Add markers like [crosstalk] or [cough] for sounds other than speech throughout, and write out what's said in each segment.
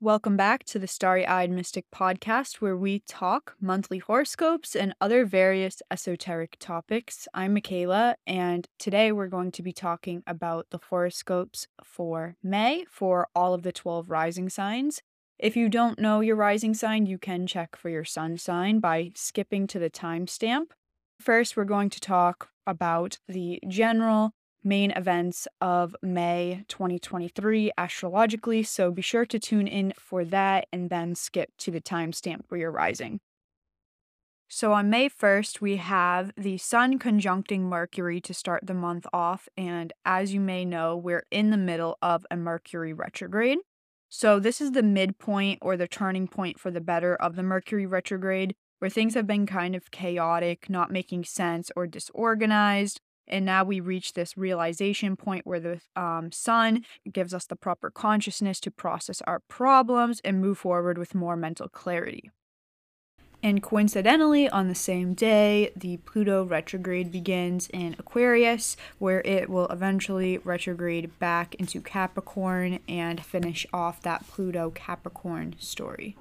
Welcome back to the Starry Eyed Mystic podcast, where we talk monthly horoscopes and other various esoteric topics. I'm Michaela, and today we're going to be talking about the horoscopes for May for all of the 12 rising signs. If you don't know your rising sign, you can check for your sun sign by skipping to the timestamp. First, we're going to talk about the general main events of May 2023 astrologically. So be sure to tune in for that and then skip to the timestamp where you're rising. So on May 1st, we have the Sun conjuncting Mercury to start the month off. And as you may know, we're in the middle of a Mercury retrograde. So this is the midpoint or the turning point for the better of the Mercury retrograde, where things have been kind of chaotic, not making sense, or disorganized. And now we reach this realization point where the um, sun gives us the proper consciousness to process our problems and move forward with more mental clarity. And coincidentally, on the same day, the Pluto retrograde begins in Aquarius, where it will eventually retrograde back into Capricorn and finish off that Pluto Capricorn story.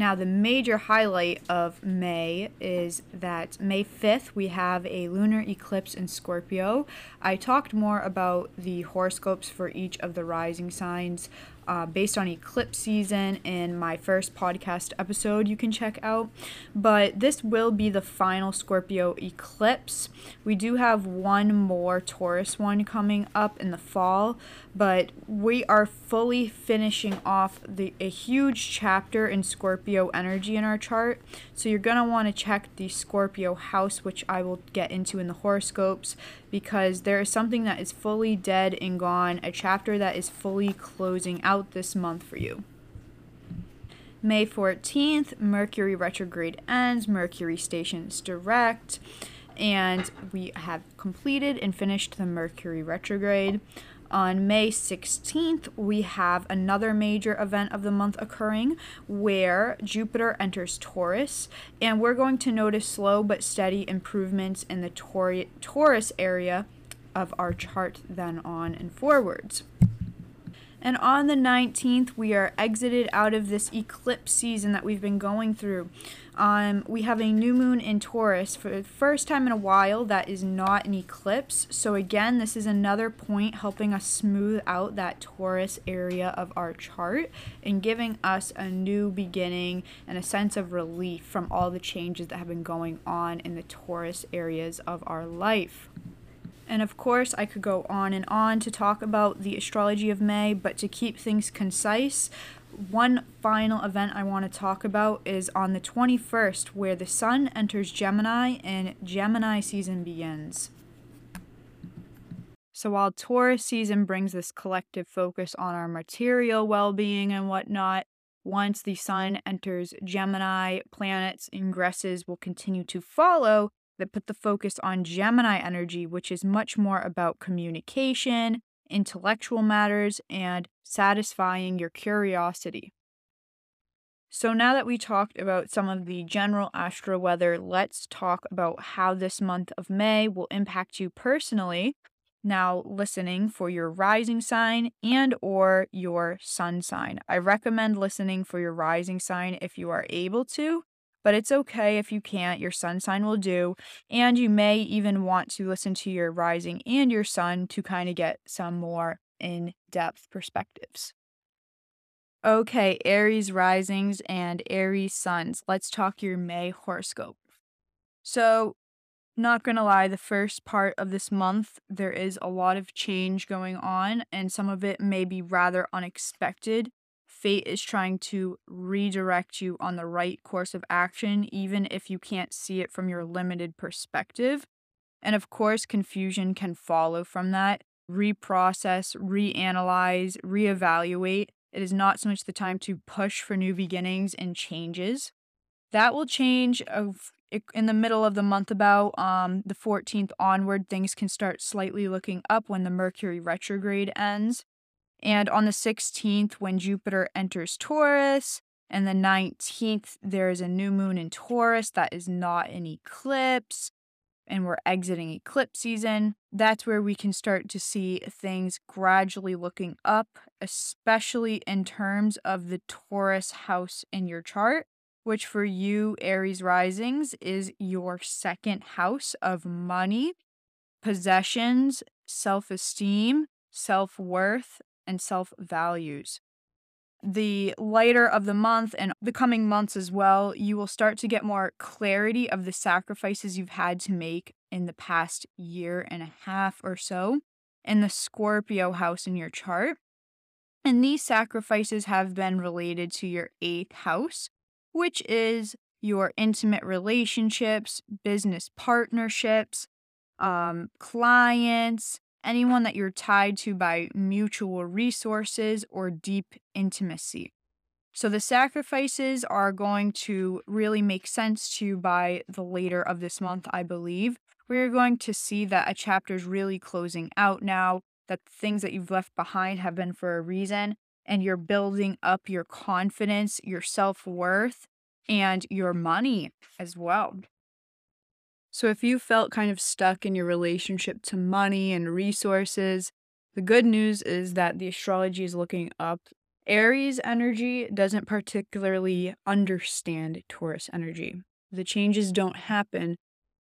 Now, the major highlight of May is that May 5th, we have a lunar eclipse in Scorpio. I talked more about the horoscopes for each of the rising signs uh, based on eclipse season in my first podcast episode you can check out. But this will be the final Scorpio eclipse. We do have one more Taurus one coming up in the fall, but we are fully finishing off the a huge chapter in Scorpio energy in our chart. So you're going to want to check the Scorpio house which I will get into in the horoscopes because there is something that is fully dead and gone, a chapter that is fully closing out this month for you. May 14th, Mercury retrograde ends, Mercury stations direct, and we have completed and finished the Mercury retrograde. On May 16th, we have another major event of the month occurring where Jupiter enters Taurus, and we're going to notice slow but steady improvements in the Taurus area of our chart then on and forwards. And on the 19th, we are exited out of this eclipse season that we've been going through. Um, we have a new moon in Taurus for the first time in a while that is not an eclipse. So, again, this is another point helping us smooth out that Taurus area of our chart and giving us a new beginning and a sense of relief from all the changes that have been going on in the Taurus areas of our life. And of course, I could go on and on to talk about the astrology of May, but to keep things concise, one final event I want to talk about is on the 21st, where the sun enters Gemini and Gemini season begins. So while Taurus season brings this collective focus on our material well being and whatnot, once the sun enters Gemini, planets ingresses will continue to follow that put the focus on Gemini energy, which is much more about communication, intellectual matters, and satisfying your curiosity. So, now that we talked about some of the general astro weather, let's talk about how this month of May will impact you personally. Now, listening for your rising sign and or your sun sign. I recommend listening for your rising sign if you are able to but it's okay if you can't. Your sun sign will do. And you may even want to listen to your rising and your sun to kind of get some more in depth perspectives. Okay, Aries risings and Aries suns. Let's talk your May horoscope. So, not gonna lie, the first part of this month, there is a lot of change going on, and some of it may be rather unexpected fate is trying to redirect you on the right course of action, even if you can't see it from your limited perspective. And of course, confusion can follow from that. Reprocess, reanalyze, reevaluate. It is not so much the time to push for new beginnings and changes. That will change of in the middle of the month about um the 14th onward things can start slightly looking up when the mercury retrograde ends and on the 16th, when Jupiter enters Taurus, and the 19th, there is a new moon in Taurus that is not an eclipse, and we're exiting eclipse season. That's where we can start to see things gradually looking up especially in terms of the Taurus house in your chart, which for you, Aries risings, is your second house of money, possessions, self esteem, self worth, and self values. The later of the month and the coming months as well, you will start to get more clarity of the sacrifices you've had to make in the past year and a half or so in the Scorpio house in your chart. And these sacrifices have been related to your eighth house, which is your intimate relationships, business partnerships, um, clients, anyone that you're tied to by mutual resources or deep intimacy. So the sacrifices are going to really make sense to you by the later of this month, I believe. We're going to see that a chapter is really closing out now, that things that you've left behind have been for a reason, and you're building up your confidence, your self worth, and your money as well. So, if you felt kind of stuck in your relationship to money and resources, the good news is that the astrology is looking up. Aries energy doesn't particularly understand Taurus energy. The changes don't happen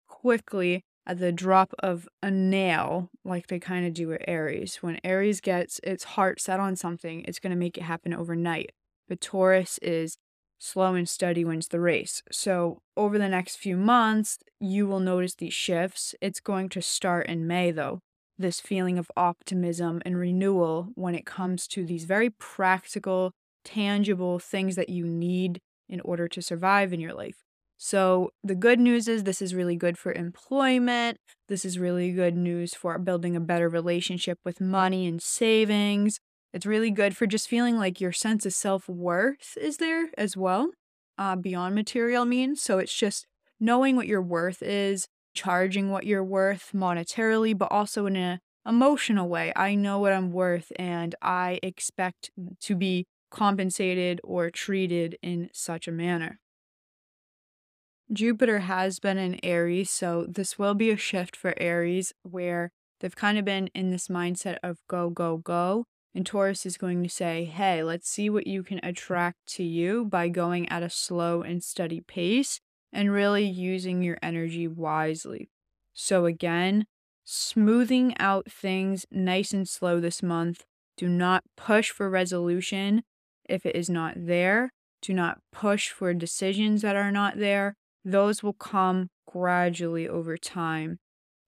quickly at the drop of a nail, like they kind of do with Aries. When Aries gets its heart set on something, it's going to make it happen overnight. But Taurus is slow and steady wins the race. So, over the next few months, you will notice these shifts. It's going to start in May, though. This feeling of optimism and renewal when it comes to these very practical, tangible things that you need in order to survive in your life. So, the good news is this is really good for employment. This is really good news for building a better relationship with money and savings. It's really good for just feeling like your sense of self worth is there as well, uh, beyond material means. So it's just knowing what your worth is, charging what you're worth monetarily, but also in an emotional way. I know what I'm worth and I expect to be compensated or treated in such a manner. Jupiter has been in Aries, so this will be a shift for Aries where they've kind of been in this mindset of go, go, go. And Taurus is going to say, hey, let's see what you can attract to you by going at a slow and steady pace and really using your energy wisely. So, again, smoothing out things nice and slow this month. Do not push for resolution if it is not there. Do not push for decisions that are not there. Those will come gradually over time.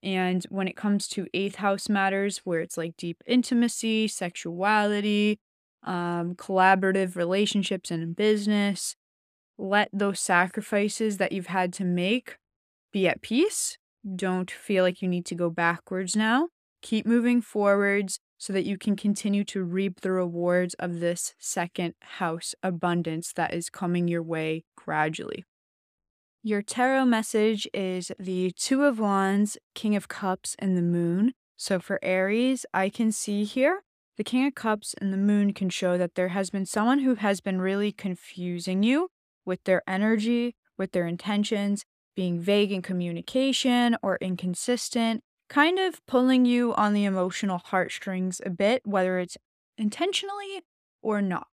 And when it comes to eighth house matters, where it's like deep intimacy, sexuality, um, collaborative relationships and business, let those sacrifices that you've had to make be at peace. Don't feel like you need to go backwards now. Keep moving forwards so that you can continue to reap the rewards of this second house abundance that is coming your way gradually. Your tarot message is the Two of Wands, King of Cups, and the Moon. So for Aries, I can see here the King of Cups and the Moon can show that there has been someone who has been really confusing you with their energy, with their intentions, being vague in communication or inconsistent, kind of pulling you on the emotional heartstrings a bit, whether it's intentionally or not.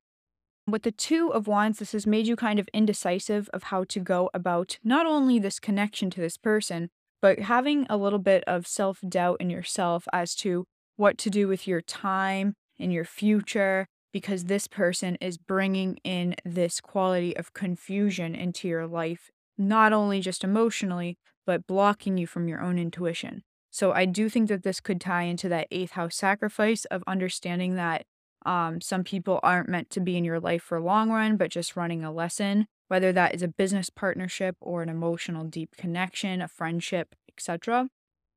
With the Two of Wands, this has made you kind of indecisive of how to go about not only this connection to this person, but having a little bit of self doubt in yourself as to what to do with your time in your future, because this person is bringing in this quality of confusion into your life, not only just emotionally, but blocking you from your own intuition. So I do think that this could tie into that eighth house sacrifice of understanding that um, some people aren't meant to be in your life for long run, but just running a lesson, whether that is a business partnership or an emotional deep connection, a friendship, etc.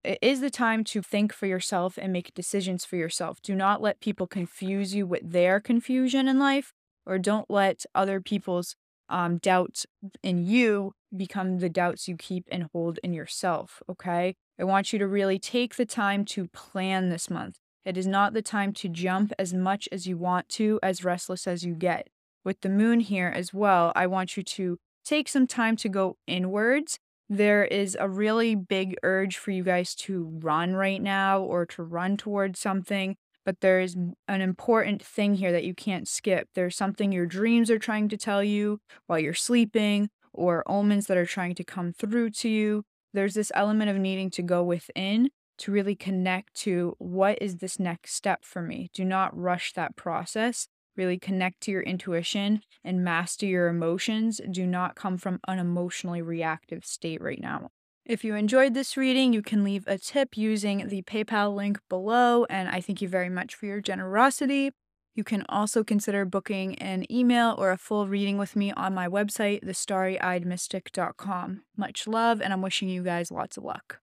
It is the time to think for yourself and make decisions for yourself. Do not let people confuse you with their confusion in life, or don't let other people's um, doubts in you become the doubts you keep and hold in yourself. Okay. I want you to really take the time to plan this month. It is not the time to jump as much as you want to, as restless as you get. With the moon here as well, I want you to take some time to go inwards. There is a really big urge for you guys to run right now or to run towards something, but there's an important thing here that you can't skip. There's something your dreams are trying to tell you while you're sleeping, or omens that are trying to come through to you. There's this element of needing to go within to really connect to what is this next step for me. Do not rush that process. Really connect to your intuition and master your emotions. Do not come from an emotionally reactive state right now. If you enjoyed this reading, you can leave a tip using the PayPal link below, and I thank you very much for your generosity. You can also consider booking an email or a full reading with me on my website, thestarryeyedmystic.com. Much love, and I'm wishing you guys lots of luck.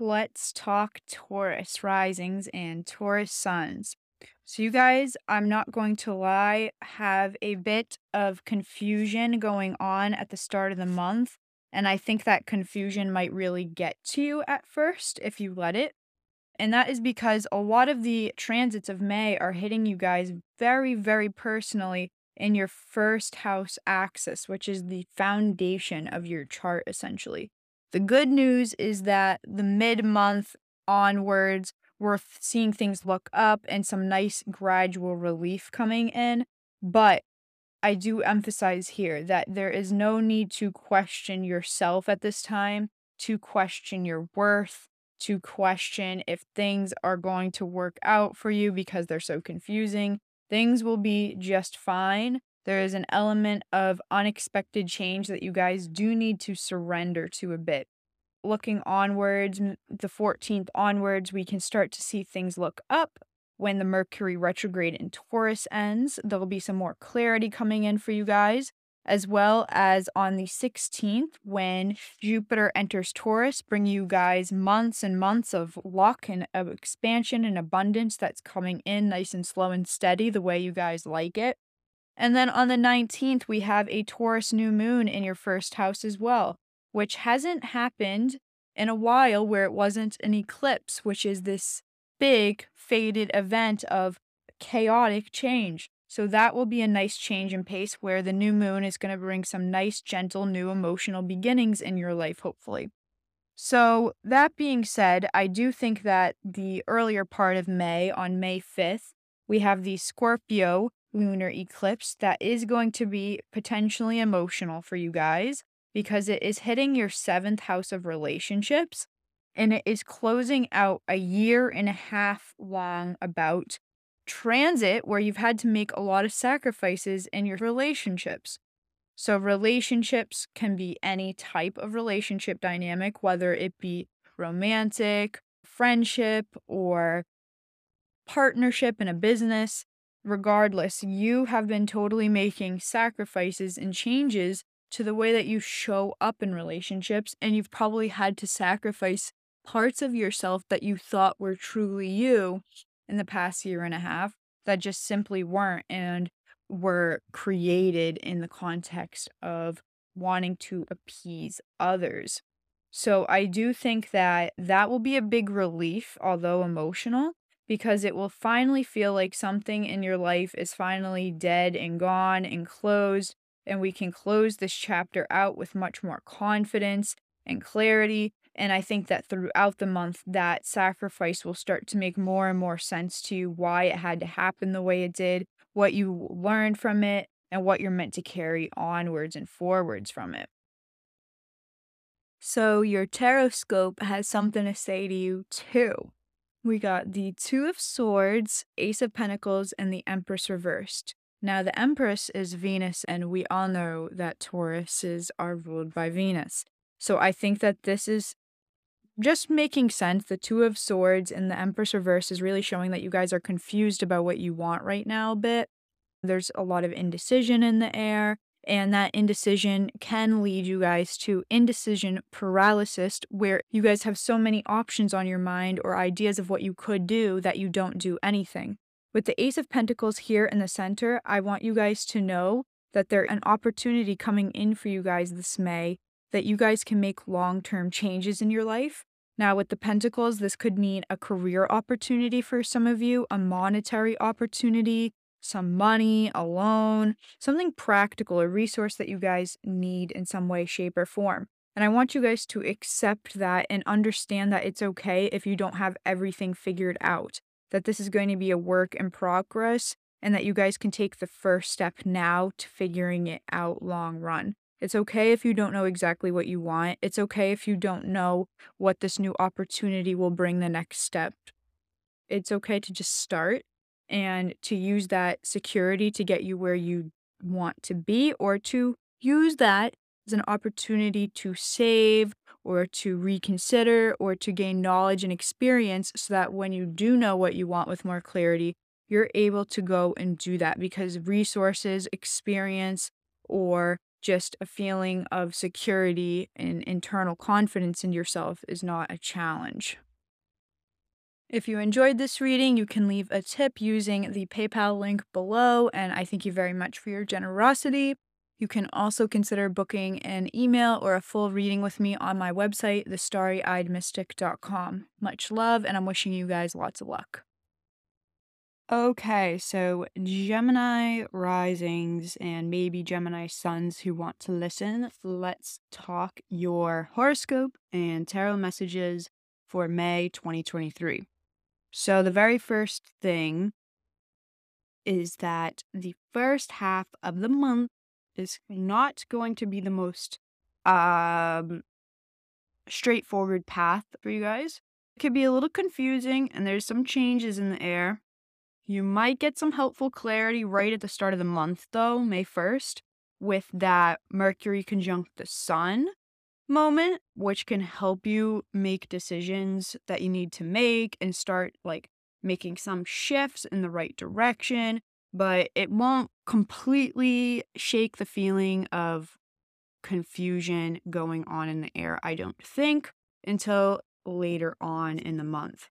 Let's talk Taurus risings and Taurus suns. So, you guys, I'm not going to lie, have a bit of confusion going on at the start of the month and I think that confusion might really get to you at first if you let it. And that is because a lot of the transits of May are hitting you guys very, very personally in your first house axis, which is the foundation of your chart, essentially. The good news is that the mid month onwards, we're seeing things look up and some nice gradual relief coming in. But I do emphasize here that there is no need to question yourself at this time, to question your worth, to question if things are going to work out for you because they're so confusing. Things will be just fine. There is an element of unexpected change that you guys do need to surrender to a bit. Looking onwards, the 14th onwards, we can start to see things look up when the Mercury retrograde in Taurus ends. There'll be some more clarity coming in for you guys, as well as on the 16th when Jupiter enters Taurus, bring you guys months and months of luck and of expansion and abundance that's coming in nice and slow and steady the way you guys like it. And then on the 19th, we have a Taurus new moon in your first house as well, which hasn't happened in a while where it wasn't an eclipse, which is this big faded event of chaotic change. So that will be a nice change in pace where the new moon is going to bring some nice, gentle, new emotional beginnings in your life, hopefully. So, that being said, I do think that the earlier part of May, on May 5th, we have the Scorpio lunar eclipse that is going to be potentially emotional for you guys because it is hitting your seventh house of relationships and it is closing out a year and a half long about transit where you've had to make a lot of sacrifices in your relationships. So, relationships can be any type of relationship dynamic, whether it be romantic, friendship, or partnership in a business. Regardless, you have been totally making sacrifices and changes to the way that you show up in relationships, and you've probably had to sacrifice parts of yourself that you thought were truly you in the past year and a half that just simply weren't and were created in the context of wanting to appease others. So I do think that that will be a big relief, although emotional, because it will finally feel like something in your life is finally dead and gone and closed, and we can close this chapter out with much more confidence and clarity and I think that throughout the month, that sacrifice will start to make more and more sense to you why it had to happen the way it did, what you learned from it, and what you're meant to carry onwards and forwards from it. So, your tarot scope has something to say to you too. We got the Two of Swords, Ace of Pentacles, and the Empress reversed. Now, the Empress is Venus, and we all know that Tauruses are ruled by Venus. So I think that this is just making sense. The Two of Swords and the Empress Reverse is really showing that you guys are confused about what you want right now a bit. There's a lot of indecision in the air, and that indecision can lead you guys to indecision paralysis, where you guys have so many options on your mind or ideas of what you could do that you don't do anything. With the Ace of Pentacles here in the center, I want you guys to know that there's an opportunity coming in for you guys this May that you guys can make long term changes in your life. Now, with the Pentacles, this could mean a career opportunity for some of you, a monetary opportunity, some money, a loan, something practical, a resource that you guys need in some way, shape, or form. And I want you guys to accept that and understand that it's okay if you don't have everything figured out. that this is going to be a work in progress and that you guys can take the first step now to figuring it out long run. It's okay if you don't know exactly what you want. It's okay if you don't know what this new opportunity will bring the next step. It's okay to just start and to use that security to get you where you want to be or to use that as an opportunity to save or to reconsider or to gain knowledge and experience so that when you do know what you want with more clarity, you're able to go and do that because resources, experience, or just a feeling of security and internal confidence in yourself is not a challenge. If you enjoyed this reading, you can leave a tip using the PayPal link below, and I thank you very much for your generosity. You can also consider booking an email or a full reading with me on my website, thestarryeyedmystic.com. Much love, and I'm wishing you guys lots of luck. Okay, so Gemini risings and maybe Gemini suns who want to listen, let's talk your horoscope and tarot messages for May 2023. So, the very first thing is that the first half of the month is not going to be the most um straightforward path for you guys. It could be a little confusing and there's some changes in the air. You might get some helpful clarity right at the start of the month though, May 1st, with that Mercury conjunct the sun moment, which can help you make decisions that you need to make and start like making some shifts in the right direction but it won't completely shake the feeling of confusion going on in the air, I don't think, until later on in the month.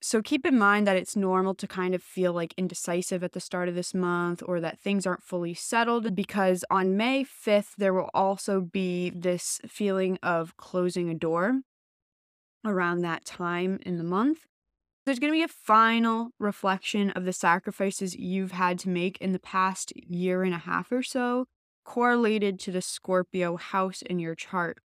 So keep in mind that it's normal to kind of feel like indecisive at the start of this month or that things aren't fully settled because on May 5th, there will also be this feeling of closing a door around that time in the month. There's going to be a final reflection of the sacrifices you've had to make in the past year and a half or so, correlated to the Scorpio house in your chart.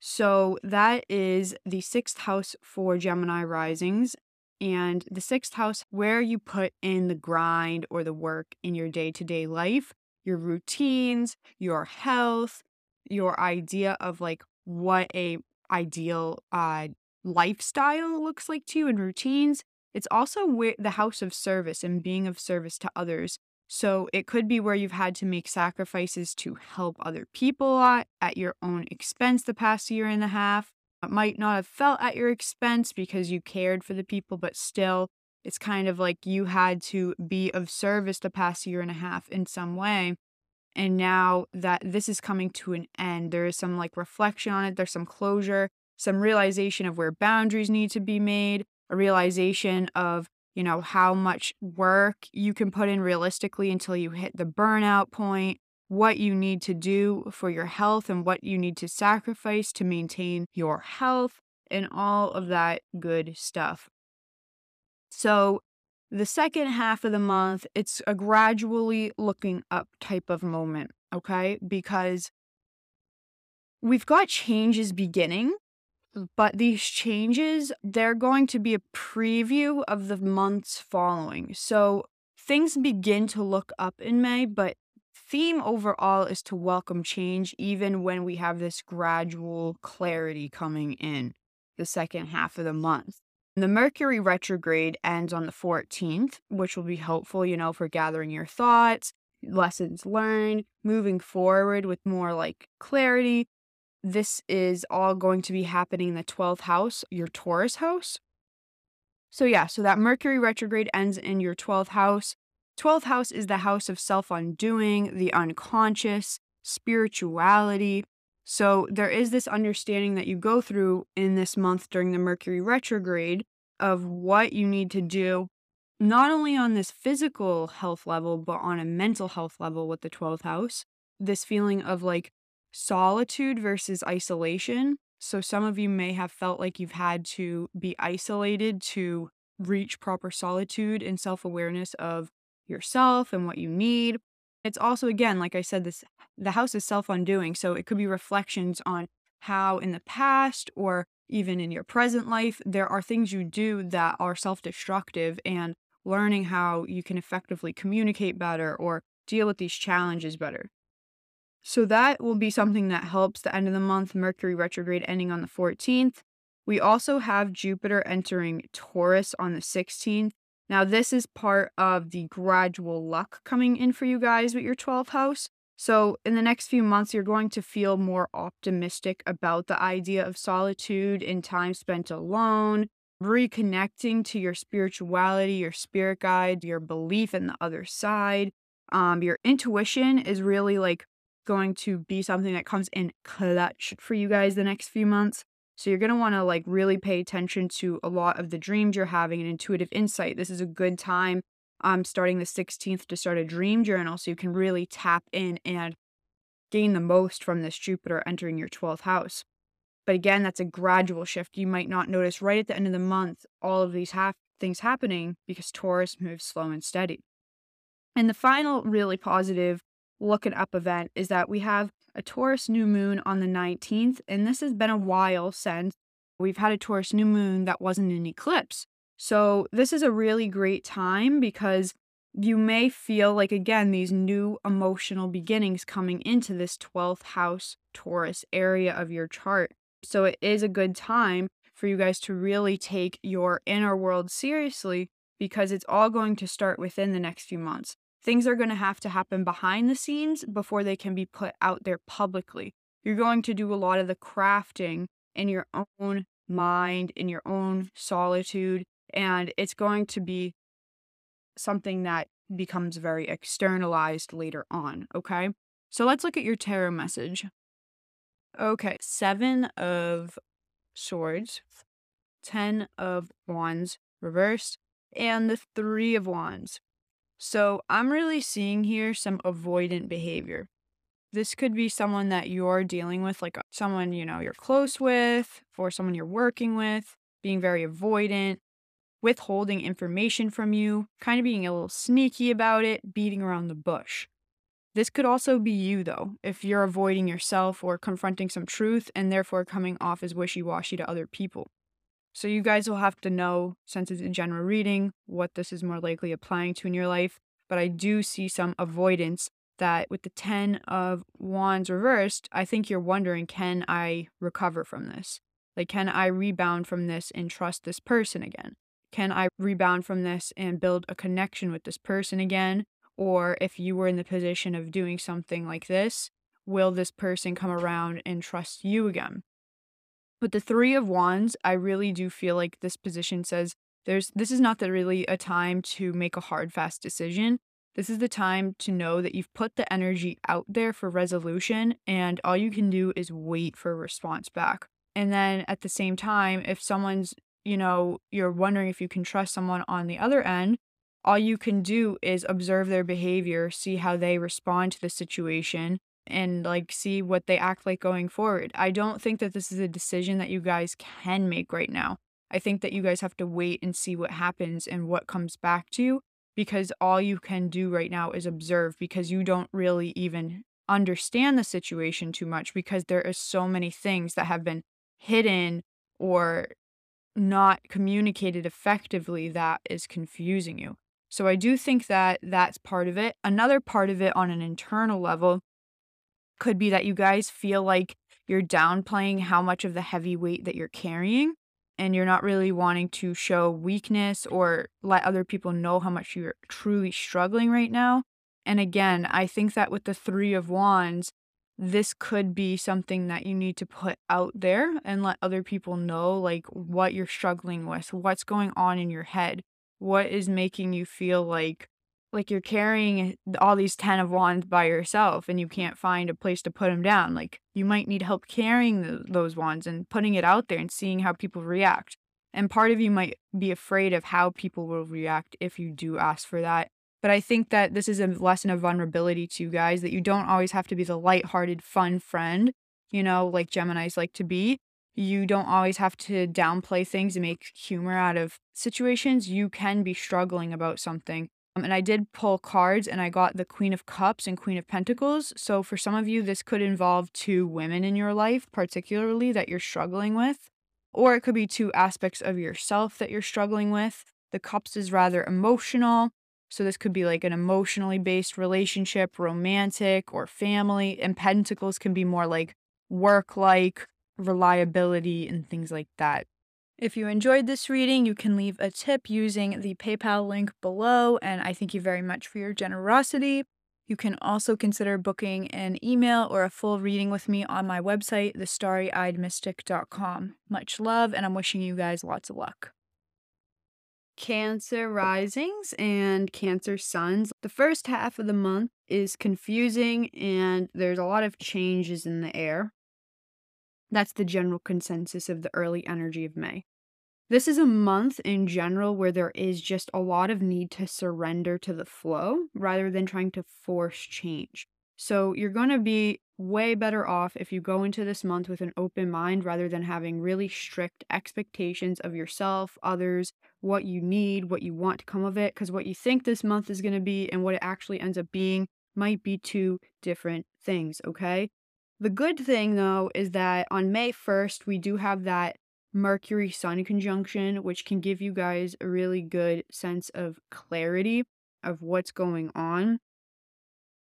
So that is the sixth house for Gemini risings, and the sixth house where you put in the grind or the work in your day to day life, your routines, your health, your idea of like what a ideal uh, lifestyle looks like to you and routines. It's also where the house of service and being of service to others. So it could be where you've had to make sacrifices to help other people at, at your own expense the past year and a half. Might not have felt at your expense because you cared for the people, but still, it's kind of like you had to be of service the past year and a half in some way. And now that this is coming to an end, there is some like reflection on it, there's some closure, some realization of where boundaries need to be made, a realization of, you know, how much work you can put in realistically until you hit the burnout point, what you need to do for your health and what you need to sacrifice to maintain your health, and all of that good stuff. So, the second half of the month, it's a gradually looking up type of moment, okay? Because we've got changes beginning but these changes, they're going to be a preview of the months following. So things begin to look up in May, but theme overall is to welcome change even when we have this gradual clarity coming in the second half of the month. The Mercury retrograde ends on the 14th, which will be helpful, you know, for gathering your thoughts, lessons learned, moving forward with more like clarity, this is all going to be happening in the 12th house, your Taurus house. So, yeah, so that Mercury retrograde ends in your 12th house. 12th house is the house of self undoing, the unconscious, spirituality. So, there is this understanding that you go through in this month during the Mercury retrograde of what you need to do, not only on this physical health level, but on a mental health level with the 12th house. This feeling of like solitude versus isolation. So, some of you may have felt like you've had to be isolated to reach proper solitude and self awareness of yourself and what you need. It's also, again, like I said, this the house is self undoing. So, it could be reflections on how in the past or even in your present life, there are things you do that are self destructive, and learning how you can effectively communicate better or deal with these challenges better. So, that will be something that helps the end of the month, Mercury retrograde ending on the 14th. We also have Jupiter entering Taurus on the 16th. Now, this is part of the gradual luck coming in for you guys with your 12th house. So, in the next few months, you're going to feel more optimistic about the idea of solitude and time spent alone, reconnecting to your spirituality, your spirit guide, your belief in the other side. Um, your intuition is really like going to be something that comes in clutch for you guys the next few months. So you're going to want to like really pay attention to a lot of the dreams you're having and intuitive insight. This is a good time um, starting the 16th to start a dream journal so you can really tap in and gain the most from this Jupiter entering your 12th house. But again, that's a gradual shift. You might not notice right at the end of the month all of these half things happening because Taurus moves slow and steady. And the final really positive looking up event is that we have a Taurus new moon on the 19th, and this has been a while since we've had a Taurus new moon that wasn't an eclipse. So, this is a really great time because you may feel like, again, these new emotional beginnings coming into this 12th house Taurus area of your chart. So, it is a good time for you guys to really take your inner world seriously because it's all going to start within the next few months. Things are going to have to happen behind the scenes before they can be put out there publicly. You're going to do a lot of the crafting in your own mind, in your own solitude, and it's going to be something that becomes very externalized later on. Okay. So let's look at your tarot message. Okay. Seven of swords, 10 of wands reversed, and the three of wands. So I'm really seeing here some avoidant behavior. This could be someone that you're dealing with, like someone you know you're close with, or someone you're working with, being very avoidant, withholding information from you, kind of being a little sneaky about it, beating around the bush. This could also be you, though, if you're avoiding yourself or confronting some truth and therefore coming off as wishy washy to other people. So, you guys will have to know, since it's a general reading, what this is more likely applying to in your life. But I do see some avoidance that with the 10 of Wands reversed, I think you're wondering can I recover from this? Like, can I rebound from this and trust this person again? Can I rebound from this and build a connection with this person again? Or if you were in the position of doing something like this, will this person come around and trust you again? But the three of wands, I really do feel like this position says there's this is not the really a time to make a hard fast decision. This is the time to know that you've put the energy out there for resolution and all you can do is wait for a response back. And then at the same time, if someone's you know, you're wondering if you can trust someone on the other end, all you can do is observe their behavior, see how they respond to the situation, and like see what they act like going forward. I don't think that this is a decision that you guys can make right now. I think that you guys have to wait and see what happens and what comes back to you because all you can do right now is observe because you don't really even understand the situation too much because there is so many things that have been hidden or not communicated effectively that is confusing you. So I do think that that's part of it. Another part of it on an internal level could be that you guys feel like you're downplaying how much of the heavy weight that you're carrying and you're not really wanting to show weakness or let other people know how much you're truly struggling right now. And again, I think that with the 3 of wands, this could be something that you need to put out there and let other people know like what you're struggling with, what's going on in your head, what is making you feel like like you're carrying all these 10 of wands by yourself and you can't find a place to put them down. Like you might need help carrying the, those wands and putting it out there and seeing how people react. And part of you might be afraid of how people will react if you do ask for that. But I think that this is a lesson of vulnerability to you guys that you don't always have to be the light-hearted, fun friend, you know, like Geminis like to be. You don't always have to downplay things and make humor out of situations. You can be struggling about something. Um, and I did pull cards and I got the Queen of Cups and Queen of Pentacles. So for some of you, this could involve two women in your life, particularly that you're struggling with. or it could be two aspects of yourself that you're struggling with. The cups is rather emotional. So this could be like an emotionally based relationship, romantic or family. And pentacles can be more like work like, reliability, and things like that. If you enjoyed this reading, you can leave a tip using the PayPal link below. And I thank you very much for your generosity. You can also consider booking an email or a full reading with me on my website, thestarryeyedmystic.com. Much love, and I'm wishing you guys lots of luck. Cancer risings and Cancer suns. The first half of the month is confusing and there's a lot of changes in the air. That's the general consensus of the early energy of May. This is a month in general where there is just a lot of need to surrender to the flow rather than trying to force change. So you're going to be way better off if you go into this month with an open mind rather than having really strict expectations of yourself, others, what you need, what you want to come of it. Because what you think this month is going to be and what it actually ends up being might be two different things, okay? The good thing though is that on May 1st, we do have that Mercury Sun conjunction, which can give you guys a really good sense of clarity of what's going on.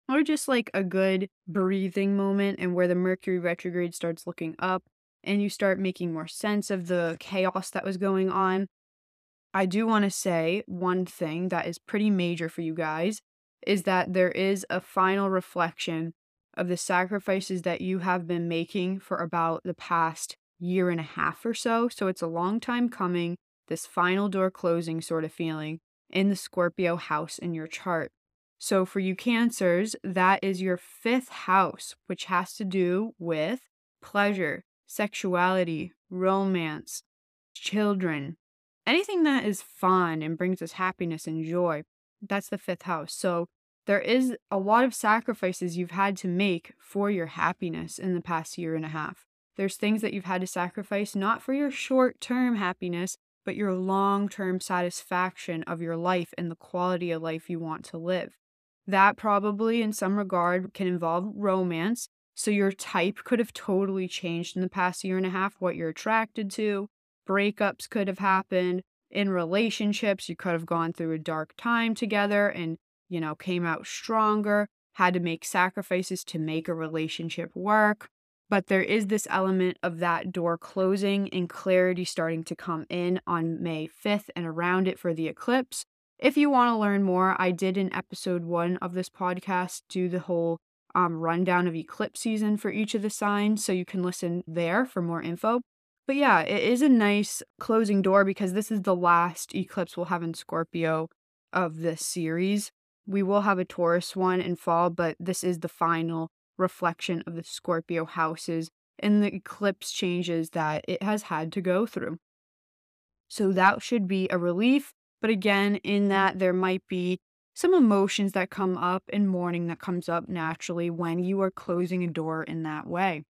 Or just like a good breathing moment, and where the Mercury retrograde starts looking up and you start making more sense of the chaos that was going on. I do want to say one thing that is pretty major for you guys is that there is a final reflection of the sacrifices that you have been making for about the past year and a half or so. So it's a long time coming, this final door closing sort of feeling in the Scorpio house in your chart. So for you Cancers, that is your fifth house, which has to do with pleasure, sexuality, romance, children, anything that is fun and brings us happiness and joy. That's the fifth house. So there is a lot of sacrifices you've had to make for your happiness in the past year and a half. There's things that you've had to sacrifice not for your short term happiness, but your long term satisfaction of your life and the quality of life you want to live. That probably, in some regard, can involve romance. So your type could have totally changed in the past year and a half, what you're attracted to. Breakups could have happened. In relationships, you could have gone through a dark time together and, you know, came out stronger, had to make sacrifices to make a relationship work but there is this element of that door closing and clarity starting to come in on May 5th and around it for the eclipse. If you want to learn more, I did in episode one of this podcast do the whole um, rundown of eclipse season for each of the signs, so you can listen there for more info. But yeah, it is a nice closing door because this is the last eclipse we'll have in Scorpio of this series. We will have a Taurus one in fall, but this is the final reflection of the Scorpio houses and the eclipse changes that it has had to go through. So that should be a relief. But again, in that there might be some emotions that come up and mourning that comes up naturally when you are closing a door in that way.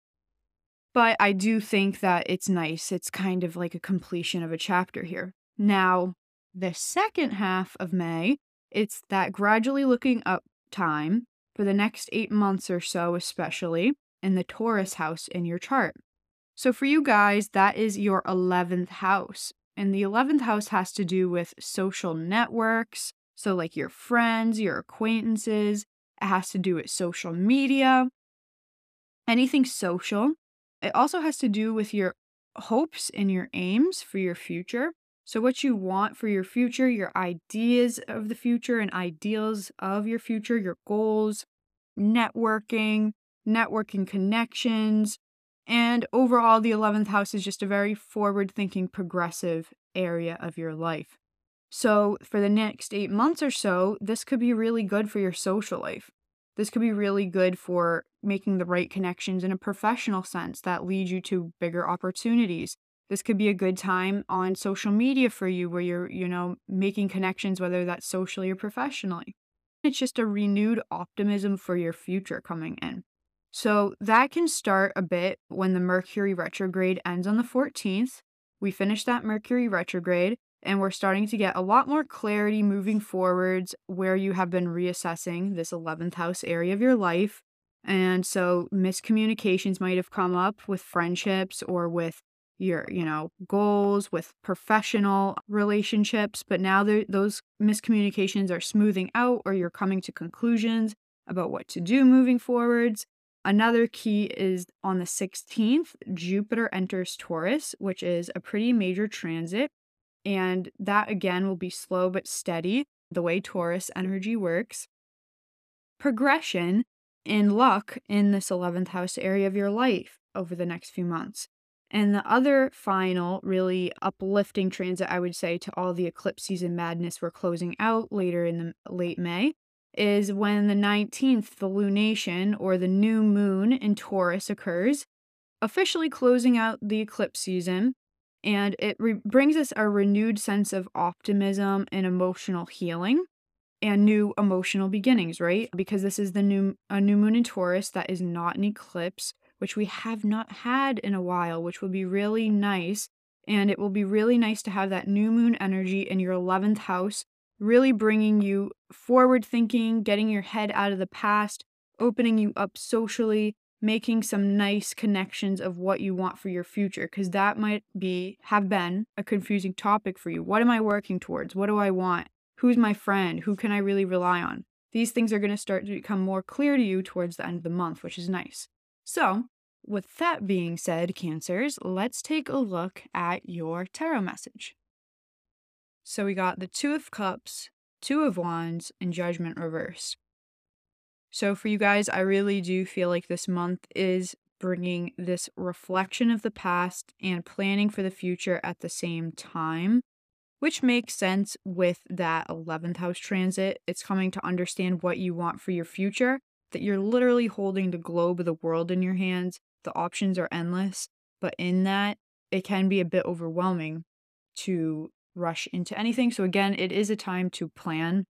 But I do think that it's nice. It's kind of like a completion of a chapter here. Now, the second half of May, it's that gradually looking up time for the next eight months or so, especially in the Taurus house in your chart. So, for you guys, that is your 11th house. And the 11th house has to do with social networks. So, like your friends, your acquaintances. It has to do with social media, anything social. It also has to do with your hopes and your aims for your future. So, what you want for your future, your ideas of the future and ideals of your future, your goals, networking, networking connections, and overall, the 11th house is just a very forward thinking, progressive area of your life. So, for the next eight months or so, this could be really good for your social life. This could be really good for making the right connections in a professional sense that lead you to bigger opportunities this could be a good time on social media for you where you're, you know, making connections, whether that's socially or professionally. It's just a renewed optimism for your future coming in. So that can start a bit when the Mercury retrograde ends on the 14th. We finish that Mercury retrograde and we're starting to get a lot more clarity moving forwards where you have been reassessing this 11th house area of your life. And so miscommunications might have come up with friendships or with your, you know, goals with professional relationships, but now those miscommunications are smoothing out or you're coming to conclusions about what to do moving forwards. Another key is on the 16th, Jupiter enters Taurus, which is a pretty major transit. And that again will be slow but steady, the way Taurus energy works. Progression in luck in this 11th house area of your life over the next few months. And the other final, really uplifting transit, I would say, to all the eclipse season madness we're closing out later in the late May is when the 19th, the lunation or the new moon in Taurus occurs, officially closing out the eclipse season. And it re- brings us a renewed sense of optimism and emotional healing and new emotional beginnings, right? Because this is the new a new moon in Taurus that is not an eclipse, which we have not had in a while, which will be really nice. And it will be really nice to have that new moon energy in your 11th house really bringing you forward thinking, getting your head out of the past, opening you up socially, making some nice connections of what you want for your future because that might be have been a confusing topic for you. What am I working towards? What do I want? Who's my friend? Who can I really rely on? These things are going to start to become more clear to you towards the end of the month, which is nice. So, with that being said, Cancers, let's take a look at your tarot message. So we got the Two of Cups, Two of Wands, and Judgment reversed. So for you guys, I really do feel like this month is bringing this reflection of the past and planning for the future at the same time, which makes sense with that 11th house transit. It's coming to understand what you want for your future, that you're literally holding the globe of the world in your hands. The options are endless, but in that, it can be a bit overwhelming to rush into anything. So, again, it is a time to plan.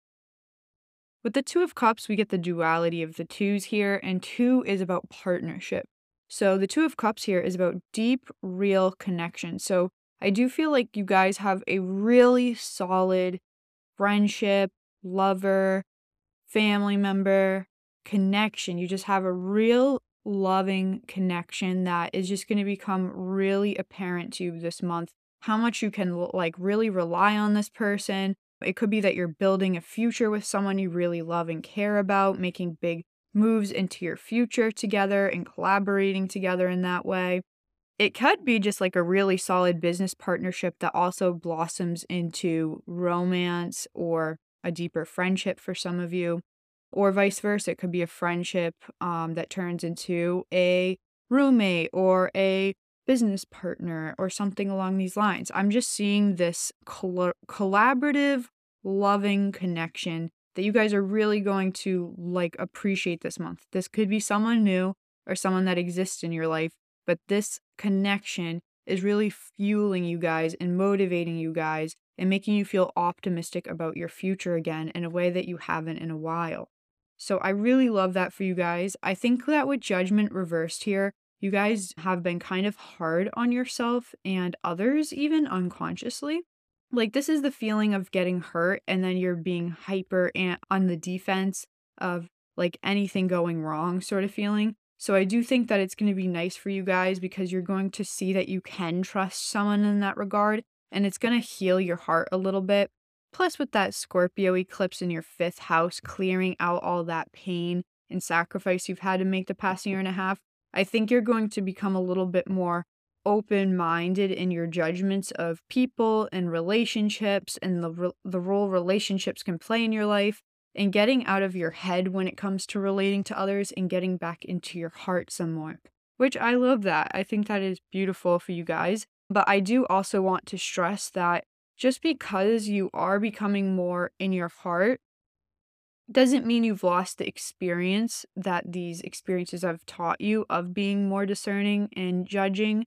With the Two of Cups, we get the duality of the twos here, and two is about partnership. So, the Two of Cups here is about deep, real connection. So, I do feel like you guys have a really solid friendship, lover, family member connection. You just have a real loving connection that is just going to become really apparent to you this month how much you can like really rely on this person. It could be that you're building a future with someone you really love and care about, making big moves into your future together and collaborating together in that way. It could be just like a really solid business partnership that also blossoms into romance or a deeper friendship for some of you, or vice versa. It could be a friendship um, that turns into a roommate or a business partner or something along these lines. I'm just seeing this col- collaborative, loving connection that you guys are really going to like appreciate this month. This could be someone new or someone that exists in your life, but this connection is really fueling you guys and motivating you guys and making you feel optimistic about your future again in a way that you haven't in a while. So I really love that for you guys. I think that with judgment reversed here, you guys have been kind of hard on yourself and others, even unconsciously. Like, this is the feeling of getting hurt, and then you're being hyper and on the defense of like anything going wrong, sort of feeling. So, I do think that it's going to be nice for you guys because you're going to see that you can trust someone in that regard, and it's going to heal your heart a little bit. Plus, with that Scorpio eclipse in your fifth house, clearing out all that pain and sacrifice you've had to make the past year mm-hmm. and a half, I think you're going to become a little bit more open minded in your judgments of people and relationships and the, the role relationships can play in your life and getting out of your head when it comes to relating to others and getting back into your heart some more. Which I love that. I think that is beautiful for you guys. But I do also want to stress that just because you are becoming more in your heart doesn't mean you've lost the experience that these experiences have taught you of being more discerning and judging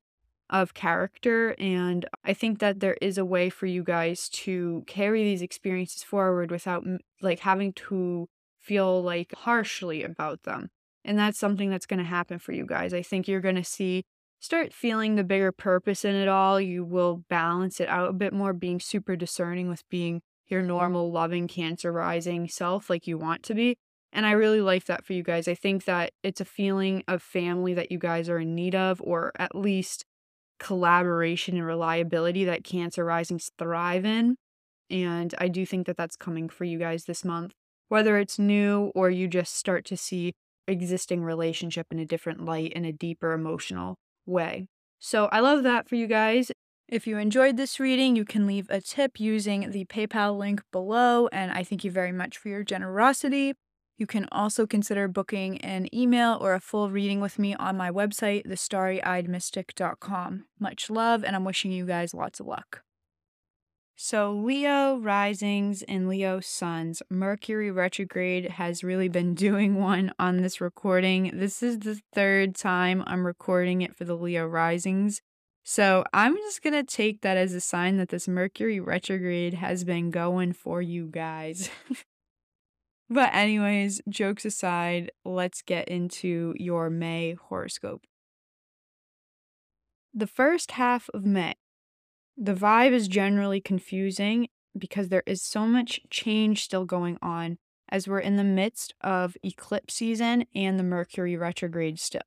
of character. And I think that there is a way for you guys to carry these experiences forward without like having to feel like harshly about them. And that's something that's going to happen for you guys. I think you're going to see start feeling the bigger purpose in it all. You will balance it out a bit more, being super discerning with being your normal, loving, cancer rising self like you want to be. And I really like that for you guys. I think that it's a feeling of family that you guys are in need of, or at least collaboration and reliability that Cancer risings thrive in. And I do think that that's coming for you guys this month, whether it's new or you just start to see existing relationship in a different light in a deeper emotional way. So I love that for you guys. If you enjoyed this reading, you can leave a tip using the PayPal link below, and I thank you very much for your generosity. You can also consider booking an email or a full reading with me on my website, thestarryeyedmystic.com. Much love, and I'm wishing you guys lots of luck. So, Leo risings and Leo suns. Mercury retrograde has really been [laughs] doing one on this recording. This is the third time I'm recording it for the Leo risings. So, I'm just going to take that as a sign that this Mercury retrograde has been going for you guys. [laughs] but, anyways, jokes aside, let's get into your May horoscope. The first half of May the vibe is generally confusing because there is so much change still going on as we're in the midst of eclipse season and the Mercury retrograde still.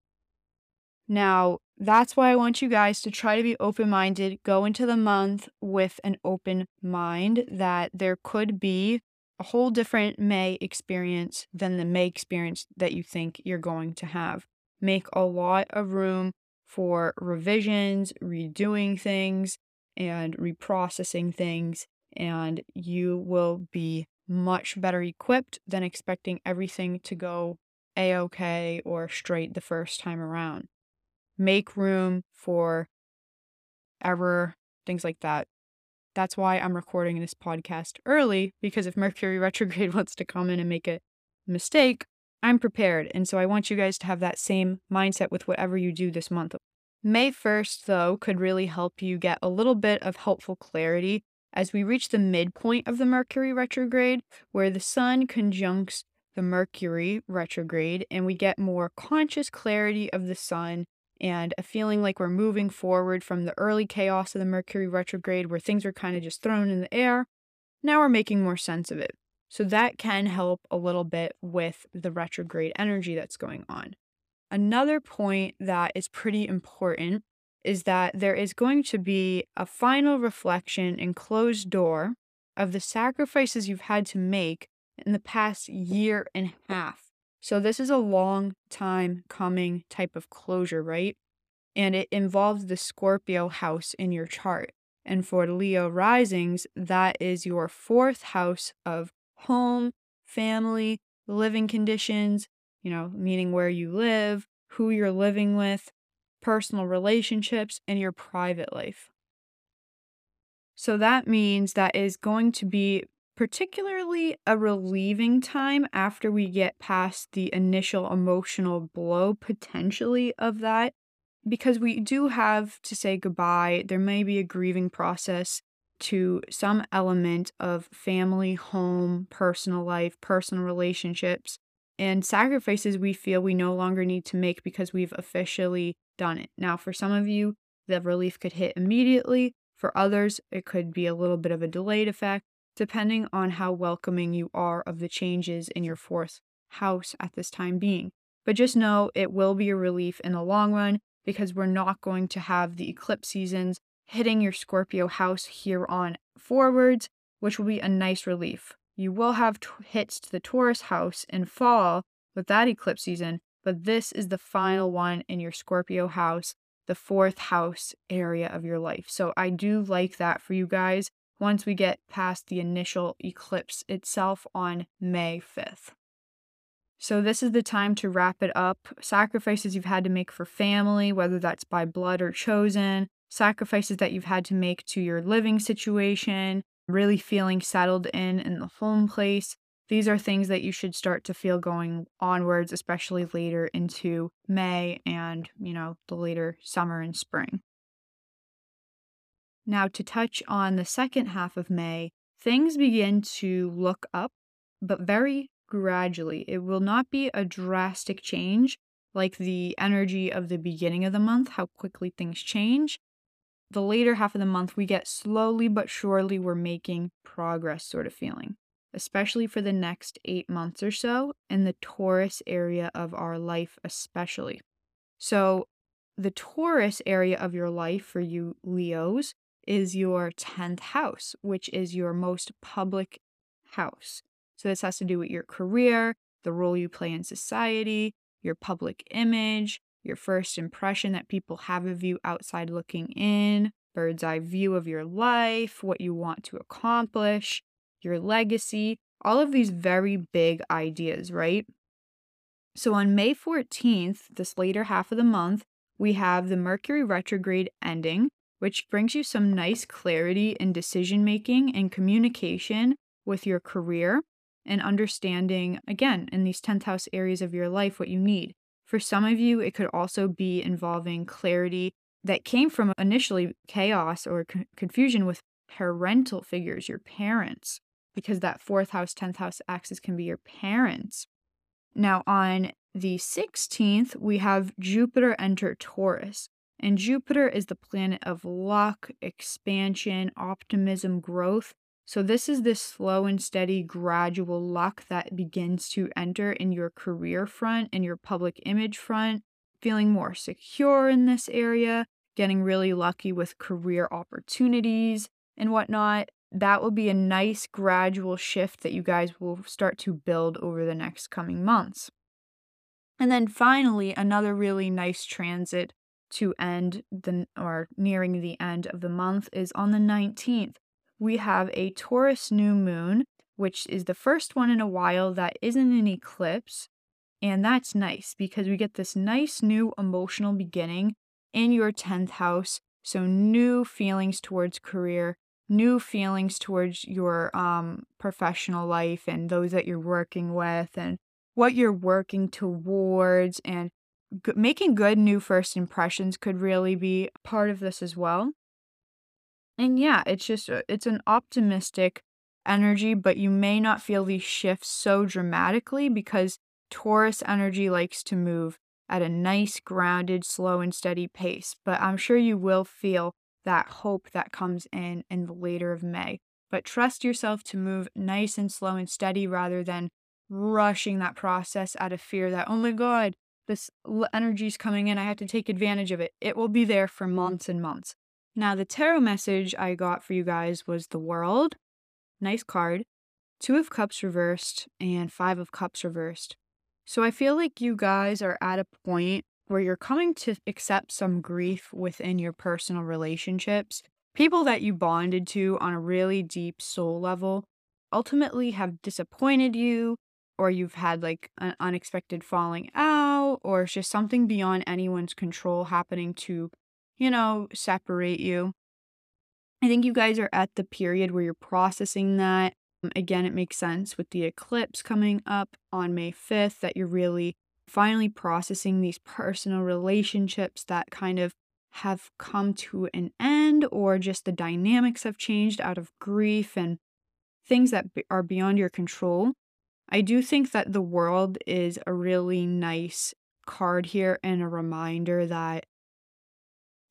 Now, that's why I want you guys to try to be open minded, go into the month with an open mind that there could be a whole different May experience than the May experience that you think you're going to have. Make a lot of room for revisions, redoing things, and reprocessing things, and you will be much better equipped than expecting everything to go a okay or straight the first time around. Make room for error, things like that. That's why I'm recording this podcast early because if Mercury [laughs] retrograde wants to come in and make a mistake, I'm prepared. And so I want you guys to have that same mindset with whatever you do this month. May 1st, though, could really help you get a little bit of helpful clarity as we reach the midpoint of the Mercury retrograde, where the Sun conjuncts the Mercury retrograde, and we get more conscious clarity of the Sun and a feeling like we're moving forward from the early chaos of the Mercury retrograde, where things are kind of just thrown in the air. Now we're making more sense of it. So that can help a little bit with the retrograde energy that's going on. Another point that is pretty important is that there is going to be a final reflection and closed door of the sacrifices you've had to make in the past year and a half. So, this is a long time coming type of closure, right? And it involves the Scorpio house in your chart. And for Leo risings, that is your fourth house of home, family, living conditions, you know, meaning where you live, who you're living with, personal relationships, and your private life. So that means that is going to be particularly a relieving time after we get past the initial emotional blow, potentially, of that, because we do have to say goodbye. There may be a grieving process to some element of family, home, personal life, personal relationships, and sacrifices we feel we no longer need to make because we've officially done it. Now, for some of you, the relief could hit immediately. For others, it could be a little bit of a delayed effect, depending on how welcoming you are of the changes in your fourth house at this time being. But just know it will be a relief in the long run because we're not going to have the eclipse seasons hitting your Scorpio house here on forwards, which will be a nice relief. You will have t- hits to the Taurus house in fall with that eclipse season, but this is the final one in your Scorpio house, the fourth house area of your life. So I do like that for you guys once we get past the initial eclipse itself on May 5th. So, this is the time to wrap it up. Sacrifices you've had to make for family, whether that's by blood or chosen, sacrifices that you've had to make to your living situation, really feeling settled in in the home place. These are things that you should start to feel going onwards, especially later into May and, you know, the later summer and spring. Now, to touch on the second half of May, things begin to look up, but very gradually. It will not be a drastic change like the energy of the beginning of the month, how quickly things change, the later half of the month, we get slowly but surely we're making progress sort of feeling, especially for the next eight months or so in the Taurus area of our life, especially. So, the Taurus area of your life for you Leos is your 10th house, which is your most public house. So this has to do with your career, the role you play in society, your public image, your first impression that people have of you outside looking in, bird's eye view of your life, what you want to accomplish, your legacy, all of these very big ideas, right? So on May 14th, this later half of the month, we have the Mercury retrograde ending, which brings you some nice clarity in decision making and communication with your career and understanding, again, in these 10th house areas of your life, what you need. For some of you, it could also be involving clarity that came from initially chaos or c- confusion with parental figures, your parents, because that fourth house, 10th house axis can be your parents. Now, on the 16th, we have Jupiter enter Taurus. And Jupiter is the planet of luck, expansion, optimism, growth. So, this is this slow and steady, gradual luck that begins to enter in your career front and your public image front, feeling more secure in this area, getting really lucky with career opportunities and whatnot. That will be a nice gradual shift that you guys will start to build over the next coming months. And then finally, another really nice transit to end the or nearing the end of the month is on the 19th we have a Taurus new moon, which is the first one in a while that isn't an eclipse. And that's nice because we get this nice new emotional beginning in your 10th house. So, new feelings towards career, new feelings towards your um, professional life and those that you're working with, and what you're working towards. And g- making good new first impressions could really be part of this as well. And yeah, it's just uh, it's an optimistic energy, but you may not feel these shifts so dramatically because Taurus energy likes to move at a nice, grounded, slow, and steady pace. But I'm sure you will feel that hope that comes in in the later of May. But trust yourself to move nice and slow and steady rather than rushing that process out of fear that, oh my God, this energy is coming in. I have to take advantage of it. It will be there for months and months. Now, the tarot message I got for you guys was the world. Nice card. Two of Cups reversed and Five of Cups reversed. So I feel like you guys are at a point where you're coming to accept some grief within your personal relationships. People that you bonded to on a really deep soul level ultimately have disappointed you, or you've had like an unexpected falling out, or it's just something beyond anyone's control happening to you know, separate you. I think you guys are at the period where you're processing that. Um, again, it makes sense with the eclipse coming up on May 5th that you're really finally processing these personal relationships that kind of have come to an end or just the dynamics have changed out of grief and things that are beyond your control. I do think that the world is a really nice card here and a reminder that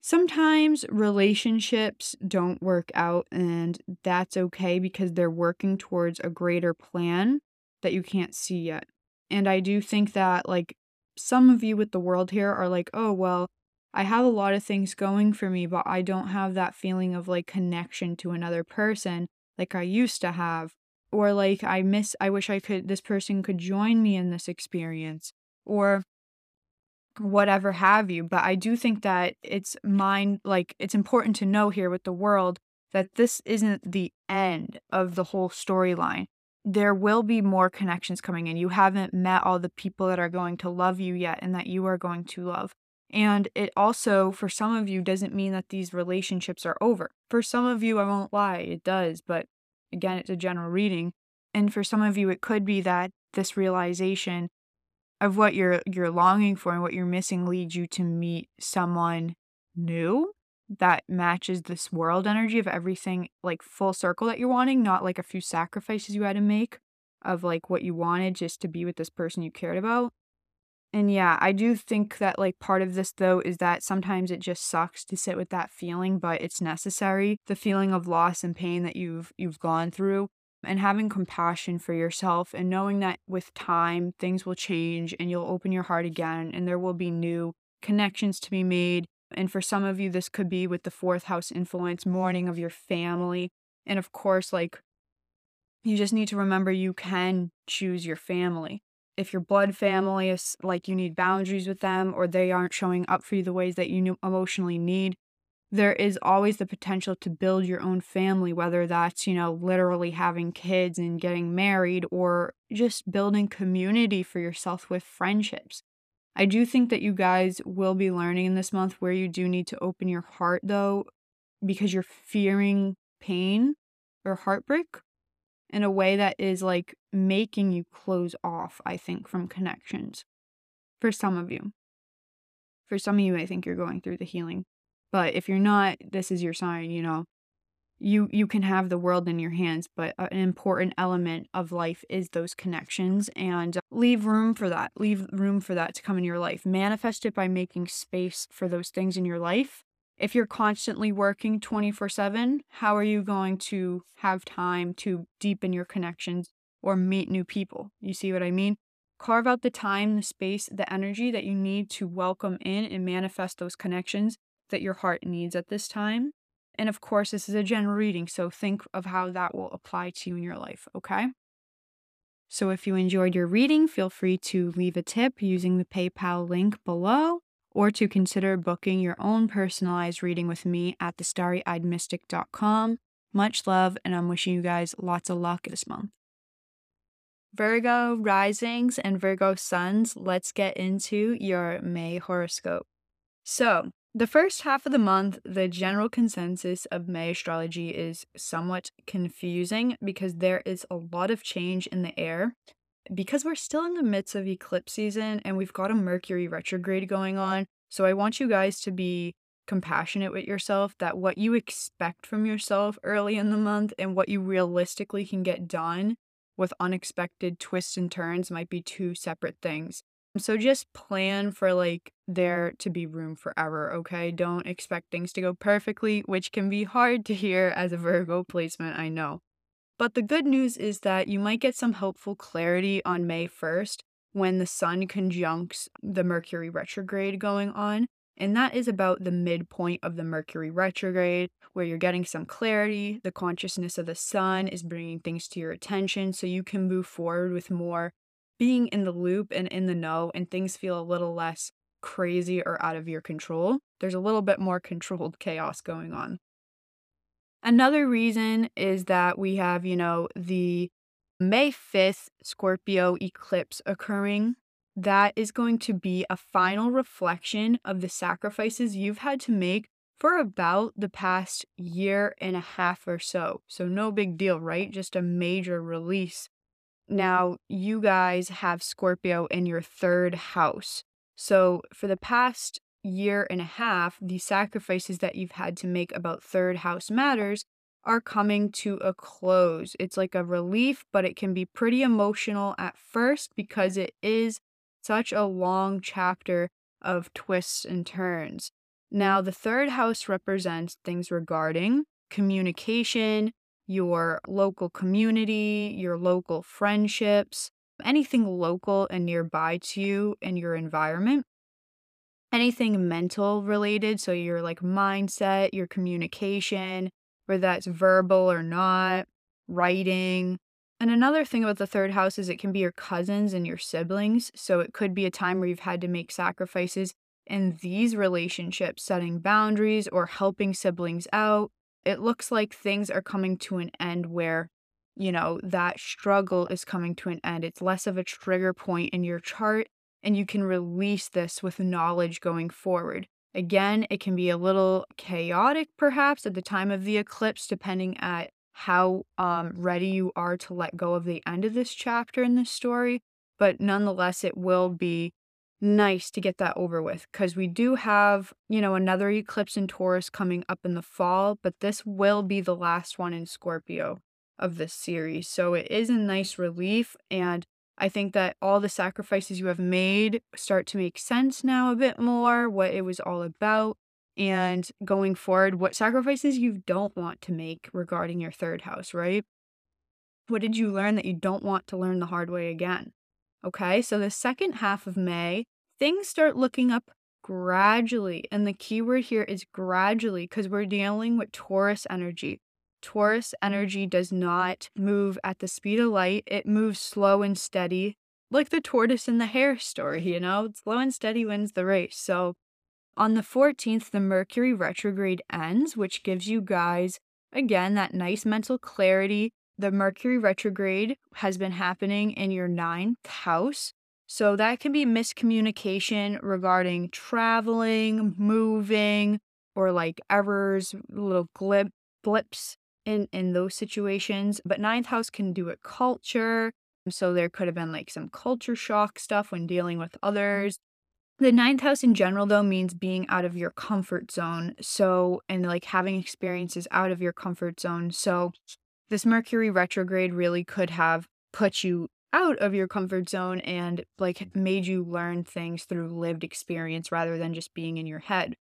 Sometimes relationships don't work out, and that's okay because they're working towards a greater plan that you can't see yet. And I do think that, like, some of you with the world here are like, oh, well, I have a lot of things going for me, but I don't have that feeling of like connection to another person like I used to have. Or like, I miss, I wish I could, this person could join me in this experience. Or whatever have you. But I do think that it's mind like it's important to know here with the world that this isn't the end of the whole storyline. There will be more connections coming in. You haven't met all the people that are going to love you yet and that you are going to love. And it also, for some of you, doesn't mean that these relationships are over. For some of you, I won't lie, it does. But again, it's a general reading. And for some of you, it could be that this realization of what you're you're longing for and what you're missing leads you to meet someone new that matches this world energy of everything like full circle that you're wanting, not like a few sacrifices you had to make of like what you wanted just to be with this person you cared about. And yeah, I do think that like part of this though is that sometimes it just sucks to sit with that feeling, but it's necessary. The feeling of loss and pain that you've you've gone through and having compassion for yourself and knowing that with time things will change and you'll open your heart again and there will be new connections to be made. And for some of you, this could be with the fourth house influence, mourning of your family. And of course, like, you just need to remember you can choose your family. If your blood family is like you need boundaries with them or they aren't showing up for you the ways that you emotionally need, there is always the potential to build your own family, whether that's, you know, literally having kids and getting married or just building community for yourself with friendships. I do think that you guys will be learning in this month where you do need to open your heart, though, because you're fearing pain or heartbreak in a way that is like making you close off, I think, from connections. For some of you. For some of you, I think you're going through the healing but if you're not, this is your sign, you know. You you can have the world in your hands, but uh, an important element of life is those connections and leave room for that. Leave room for that to come in your life. Manifest it by making space for those things in your life. If you're constantly working 24/7, how are you going to have time to deepen your connections or meet new people? You see what I mean? Carve out the time, the space, the energy that you need to welcome in and manifest those connections that your heart needs at this time. And of course, this is a general reading, so think of how that will apply to you in your life, okay? So if you enjoyed your reading, feel free to leave a tip using the PayPal link below or to consider booking your own personalized reading with me at thestarryeyedmystic.com. Much love, and I'm wishing you guys lots of luck this month. Virgo risings and Virgo suns, let's get into your May horoscope. So, the first half of the month, the general consensus of May astrology is somewhat confusing because there is a lot of change in the air. Because we're still in the midst of eclipse season and we've got a Mercury retrograde going on, so I want you guys to be compassionate with yourself that what you expect from yourself early in the month and what you realistically can get done with unexpected twists and turns might be two separate things. So just plan for like there to be room for error, okay? Don't expect things to go perfectly, which can be hard to hear as a Virgo placement, I know. But the good news is that you might get some helpful clarity on May 1st when the Sun conjuncts the Mercury retrograde going on. And that is about the midpoint of the Mercury retrograde, where you're getting some clarity. The consciousness of the Sun is bringing things to your attention so you can move forward with more being in the loop and in the know and things feel a little less crazy or out of your control. There's a little bit more controlled chaos going on. Another reason is that we have, you know, the May 5th Scorpio eclipse occurring. That is going to be a final reflection of the sacrifices you've had to make for about the past year and a half or so. So, no big deal, right? Just a major release Mm-hmm. now, you guys have Scorpio in your third house. So, for the past year and a half, the sacrifices that you've had to make about third house matters are coming to a close. It's like a relief, but it can be pretty emotional at first because it is such a long chapter of twists and turns. Now, the third house represents things regarding communication, your local community, your local friendships, anything local and nearby to you in your environment. Anything mental related, so your like mindset, your communication, whether that's verbal or not, writing. And another thing about the third house is it can be your cousins and your siblings. So it could be a time where you've had to make sacrifices in these relationships, setting boundaries or helping siblings out it looks like things are coming to an end where, you know, that struggle is coming to an end. It's less of a trigger point in your chart, and you can release this with knowledge going forward. Again, it can be a little chaotic perhaps at the time of the eclipse, depending at how um, ready you are to let go of the end of this chapter in this story. But nonetheless, it will be nice to get that over with because we do have, you know, another eclipse in Taurus coming up in the fall, but this will be the last one in Scorpio of this series. So it is a nice relief. And I think that all the sacrifices you have made start to make sense now a bit more, what it was all about. And going forward, what sacrifices you don't want to make regarding your third house, right? What did you learn that you don't want to learn the hard way again? Okay, so the second half of May, things start looking up gradually. And the key word here is gradually because we're dealing with Taurus energy. Taurus mm. energy does not move at the speed of light, it moves slow and steady, like the tortoise and the hare story, you know? Slow and steady wins the race. So on the 14th, the Mercury retrograde ends, which gives you guys, again, that nice mental clarity. The Mercury retrograde has been happening in your ninth house. So that can be miscommunication regarding traveling, moving, or like errors, little glip, blips in, in those situations. But ninth house can do it culture. So there could have been like some culture shock stuff when dealing with mm-hmm. others. The ninth house in general, though, means being out of your comfort zone. So, and like having experiences out of your comfort zone. So, this Mercury retrograde really could have put you out of your comfort zone and like made you learn things through lived experience rather than just being in your head.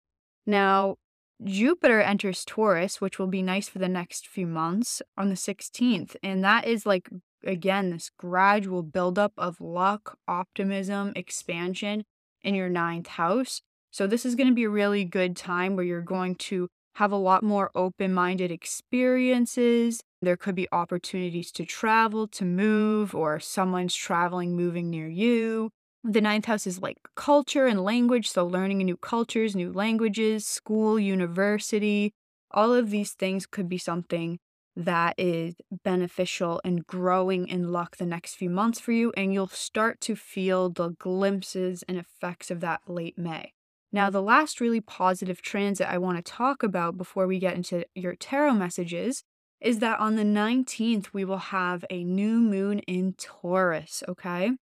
Now, Jupiter enters Taurus, which will be nice for the next few months on the 16th. And that is like, again, this gradual buildup of luck, optimism, expansion in your ninth house. So, this is going to be a really good time where you're going to have a lot more open minded experiences. There could be opportunities to travel, to move, or someone's traveling, moving near you. The ninth house is like culture and language. So, learning new cultures, new languages, school, university, all of these things could be something that is beneficial and growing in luck the next few months for you. And you'll start to feel the glimpses and effects of that late May. Now, the last really positive transit I want to talk about before we get into your tarot messages is that on the 19th, we will have a new moon in Taurus, okay?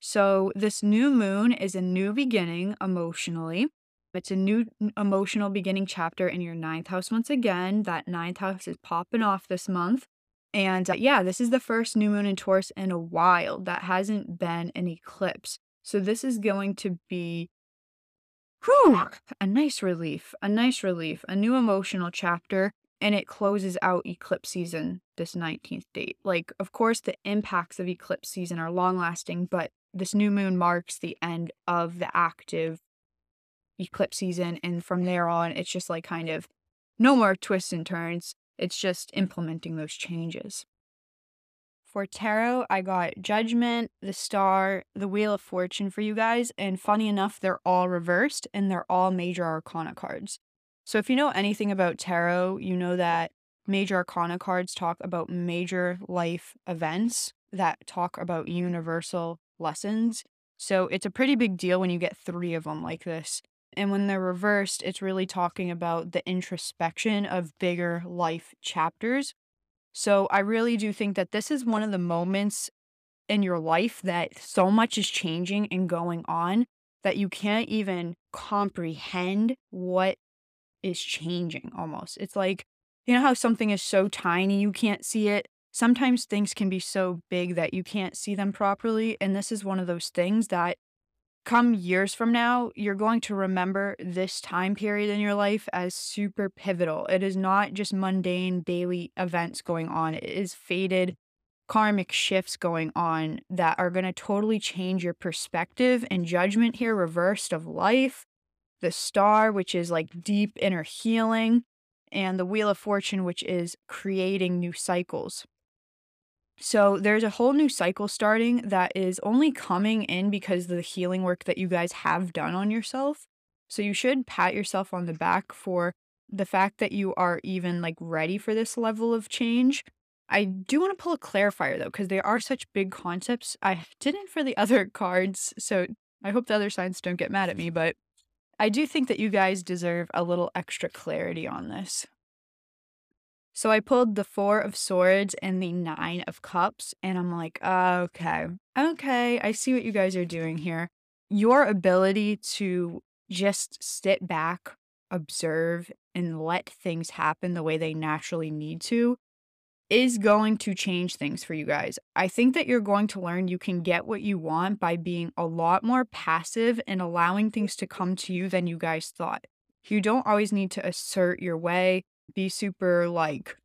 So, this new moon is a new beginning emotionally. It's a new emotional beginning chapter in your ninth house once again. That ninth house is popping off this month. And uh, yeah, this is the first new moon in Taurus in a while that hasn't been an eclipse. So this is going to be whew, a nice relief, a nice relief, a new emotional chapter. And it closes out eclipse season this 19th date. Like, of course, the impacts of eclipse season are long lasting, but this new moon marks the end of the active eclipse season. And from there on, it's just like kind of no more twists and turns. It's just implementing those changes. For tarot, I got Judgment, the Star, the Wheel of Fortune for you guys. And funny enough, they're all reversed and they're all major arcana cards. So if you know anything about tarot, you know that major arcana cards talk about major life events that talk about universal lessons. So it's a pretty big deal when you get three of them like this. And when they're reversed, it's really talking about the introspection of bigger life chapters. So I really do think that this is one of the moments in your life that so much is changing and going on that you can't even comprehend what is changing almost. It's like, you know how something is so tiny you can't see it? Sometimes things can be so big that you can't see them properly. And this is one of those things that come years from now, you're going to remember this time period in your life as super pivotal. It is not just mundane daily events going on, it is faded karmic shifts going on that are going to totally change your perspective and judgment here, reversed of life. The star, which is like deep inner healing, and the wheel of fortune, which is creating new cycles. So there's a whole new cycle starting that is only coming in because the healing work that you guys have done on yourself. So you should pat yourself on the back for the fact that you are even like ready for this level of change. I do want to pull a clarifier though, because they are such big concepts. I didn't for the [laughs] other cards, so I hope the other signs don't get mad at me, but I do think that you guys deserve a little extra clarity on this. So I pulled the Four of Swords and the Nine of Cups, and I'm like, okay, okay, I see what you guys are doing here. Your ability to just sit back, observe, and let things happen the way they naturally need to is going to change things for you guys. I think that you're going to learn you can get what you want by being a lot more passive and allowing things to come to you than you guys thought. You don't always need to assert your way be super like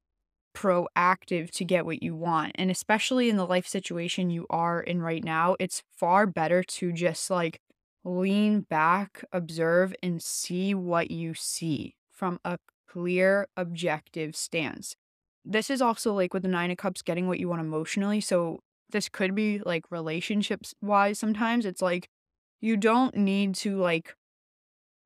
proactive to get what you want. And especially in the life situation you are in right now, it's far better to just like lean back, observe, and see what you see from a clear, objective stance. This is also like with the Nine of Cups, getting what you want emotionally. So, this could be like relationships wise sometimes. It's like you don't need to like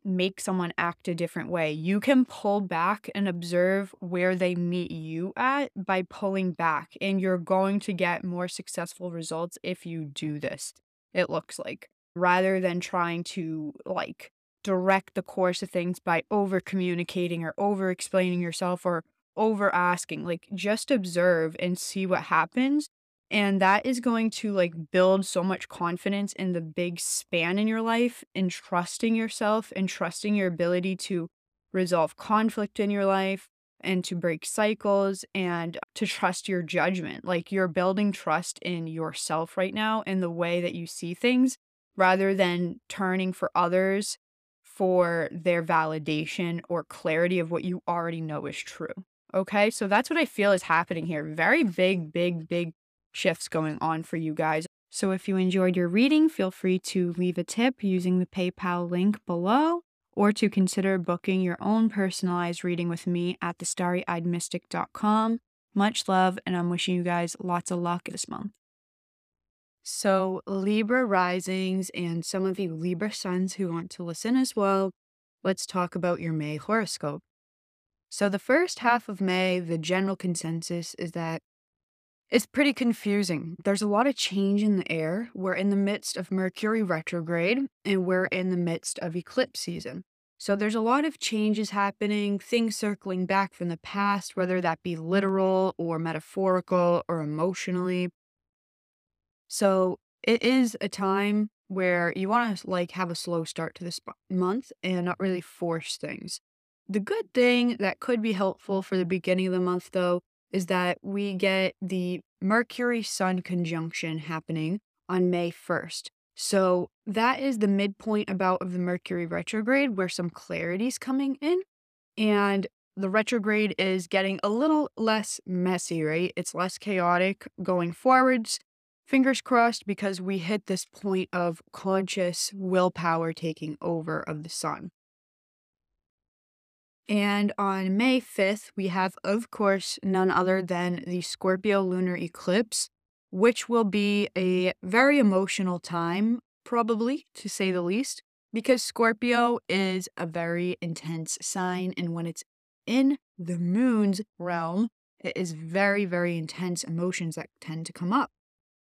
make someone act a different way. You can pull back and observe where they meet you at by pulling back, and you're going to get more successful results if you do this. It looks like rather than trying to like direct the course of things by over communicating or over explaining yourself or over asking. Like, just observe and see what happens. And that is going to like build so much confidence in the big span in your life and trusting yourself and trusting your ability to resolve conflict in your life and to break cycles and to trust your judgment. Like you're building trust in yourself right now and the way that you see things rather than turning for others for their validation or clarity of what you already know is true. Okay, so that's what I feel is happening here. Very big, big, big shifts going on for you guys. So if you enjoyed your reading, feel free to leave a tip using the PayPal link below or to consider booking your own personalized reading with me at thestarryeyedmystic.com. Much love, and I'm wishing you guys lots of luck this month. So, Libra risings and some of you Libra suns who want to listen as well, let's talk about your May horoscope. So, the first mm. half of May, the general consensus is that it's pretty confusing. There's a lot of change in the air. We're in the midst of Mercury retrograde and we're in the midst of eclipse season. So there's a lot of changes happening, things circling back from the past, whether that be literal or metaphorical or emotionally. So it is a time where you want to like have a slow start to this month and not really force things. The good thing that could be helpful for the beginning of the month though is that we get the Mercury Sun conjunction happening on May 1st. So that is the midpoint about of the Mercury retrograde where some clarity is coming in. And the retrograde is getting a little less messy, right? It's less chaotic going forwards. Fingers crossed because we hit this point of conscious willpower taking over of the sun. And on May 5th, we have, of course, none other than the Scorpio lunar eclipse, which will be a very emotional time, probably to say the least, because Scorpio is a very intense sign. And when it's in the moon's realm, it is very, very intense emotions that tend to come up.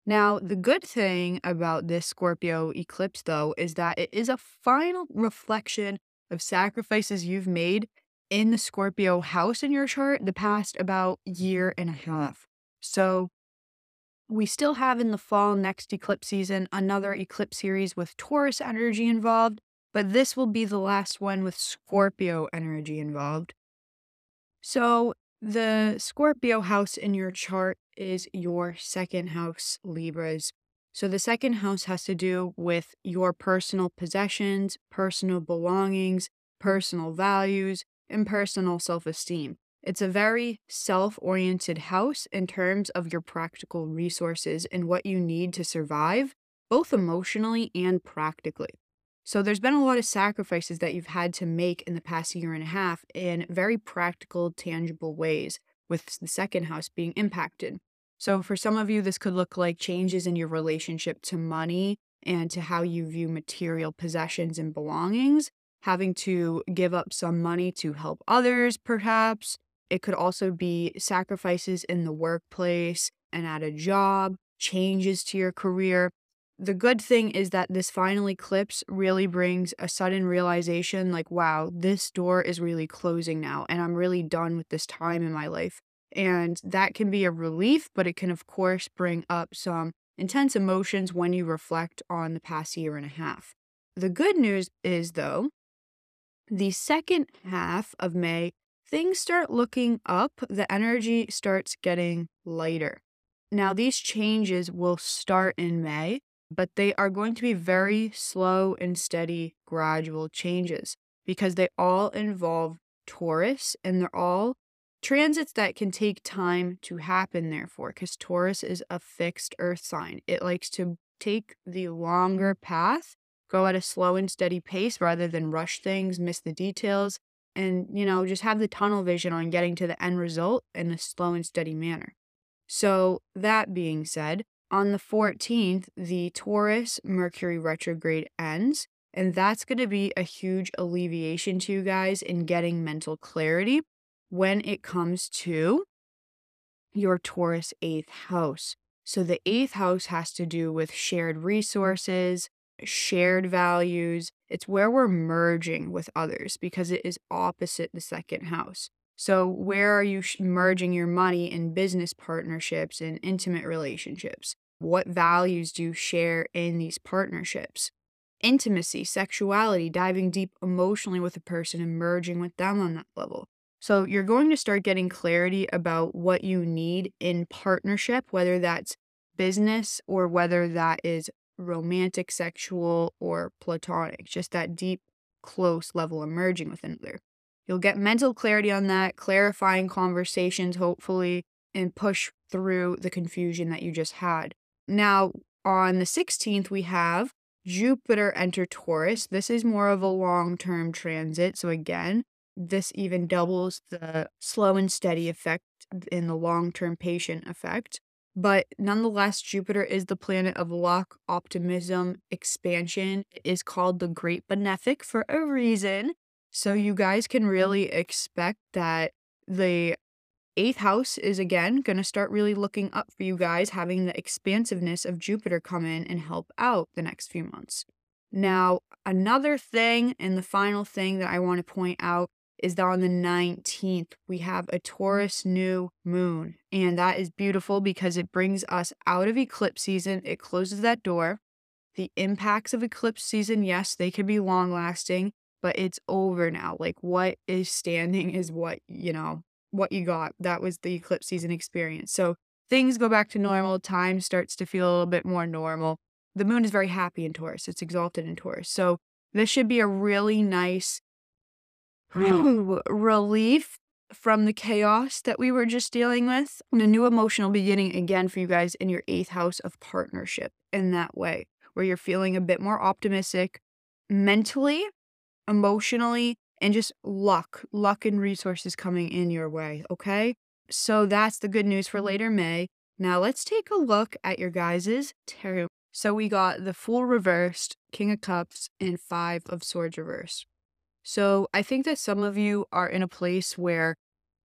Now, the good thing about this Scorpio eclipse, though, is that it is a final reflection of sacrifices you've made in the Scorpio house in your chart the past about year and a half. So we still have in the fall next eclipse season another eclipse series with Taurus energy involved, but this will be the last one with Scorpio energy involved. So the Scorpio house in your chart is your second house, Libras. So the second house has to do with your personal possessions, personal belongings, personal values, and personal self esteem. It's a very self oriented house in terms of your practical resources and what you need to survive, both emotionally and practically. So, there's been a lot of sacrifices that you've had to make in the past year and a half in very practical, tangible ways, with the second house being impacted. So, for some of you, this could look like changes in your relationship to money and to how you view material possessions and belongings having to give up some money to help others, perhaps. It could also be sacrifices in the workplace and at a job, changes to your career. The good thing is that this final eclipse really brings a sudden realization like, wow, this door is really closing now, and I'm really done with this time in my life. And that can be a relief, but it can, of course, bring up some intense emotions when you reflect on the past year and a half. The good news is, though, the second half of May, things start looking up, the energy starts getting lighter. Now, these changes will start in May, but they are going to be very slow and steady, gradual changes because they all involve Taurus and they're all transits that can take time to happen, therefore, because Taurus is a fixed earth sign. It likes to take the longer path go at a slow and steady pace rather than rush things, miss the details, and, you know, just have the tunnel vision on getting to the end result in a slow and steady manner. So, that being said, on the 14th, the Taurus Mercury retrograde ends, and that's going to be a huge alleviation to you guys in getting mental clarity when it comes to your Taurus eighth house. So, the eighth house has to do with shared resources, shared values. It's where we're merging with others because it is opposite the second house. So, where are you merging your money in business partnerships and intimate relationships? What values do you share in these partnerships? Intimacy, sexuality, diving deep emotionally with a person and merging with them on that level. So, you're going to start getting clarity about what you need in partnership, whether that's business or whether that is romantic, sexual, or platonic, just that deep, close level of merging with another. You'll get mental clarity on that, clarifying conversations, hopefully, and push through the confusion that you just had. Now, on the 16th, we have Jupiter enter Taurus. This is more of a long term transit. So, again, this even doubles the slow and steady effect in the long term patient effect. But nonetheless, Jupiter is the planet of luck, optimism, expansion. It is called the Great Benefic for a reason. So you guys can mm-hmm. really expect that the eighth house is again going to start really looking up for you guys, having the expansiveness of Jupiter come in and help out the next few months. Now, another thing and the final thing that I want to point out is that on the 19th, we have a mm. Taurus new moon. And that is beautiful because it brings us out of eclipse season. It closes that door. The impacts of eclipse season, yes, they can be long lasting, but it's over now. Like what is standing is what, you know, what you got. That was the eclipse season experience. So things go back to normal. Time starts to feel a little bit more normal. The moon is very happy in Taurus. It's exalted in Taurus. So this should be a really nice Hmm. [laughs] relief from the chaos that we were just dealing with and a new emotional beginning again for you guys in your eighth house of partnership in that way, where you're feeling a bit more optimistic mentally emotionally, and just luck, luck and resources coming in your way. Okay. So that's the good news for hmm. later May. Now let's take a look at your guys's tarot. So we got the Fool reversed, King of Cups, and Five of Swords reversed. So I think that some of you are in a place where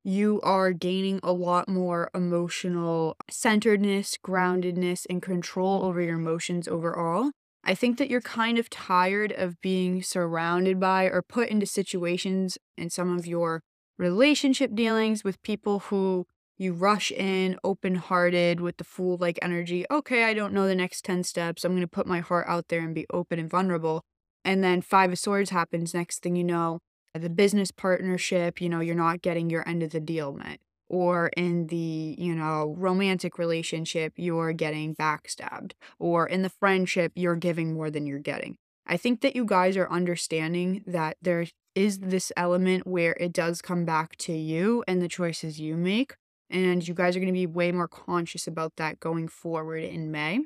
you are gaining a lot more emotional centeredness, groundedness, and control over your emotions overall. I think that you're kind of tired of being surrounded by or put into situations in some of your relationship dealings with people who you rush in open hearted with the fool like energy. Okay, I don't know the next 10 steps. I'm going to put my heart out there and be open and vulnerable. And then Five of Swords happens. Next thing you know, the business partnership, you know, you're not getting your end of the deal met or in the, you know, romantic relationship, you're getting backstabbed, or in the friendship, you're giving more than you're getting. I think that you guys are understanding that there is this element where it does come back to you and the choices you make. And you guys are going to be way more conscious about that going forward in May.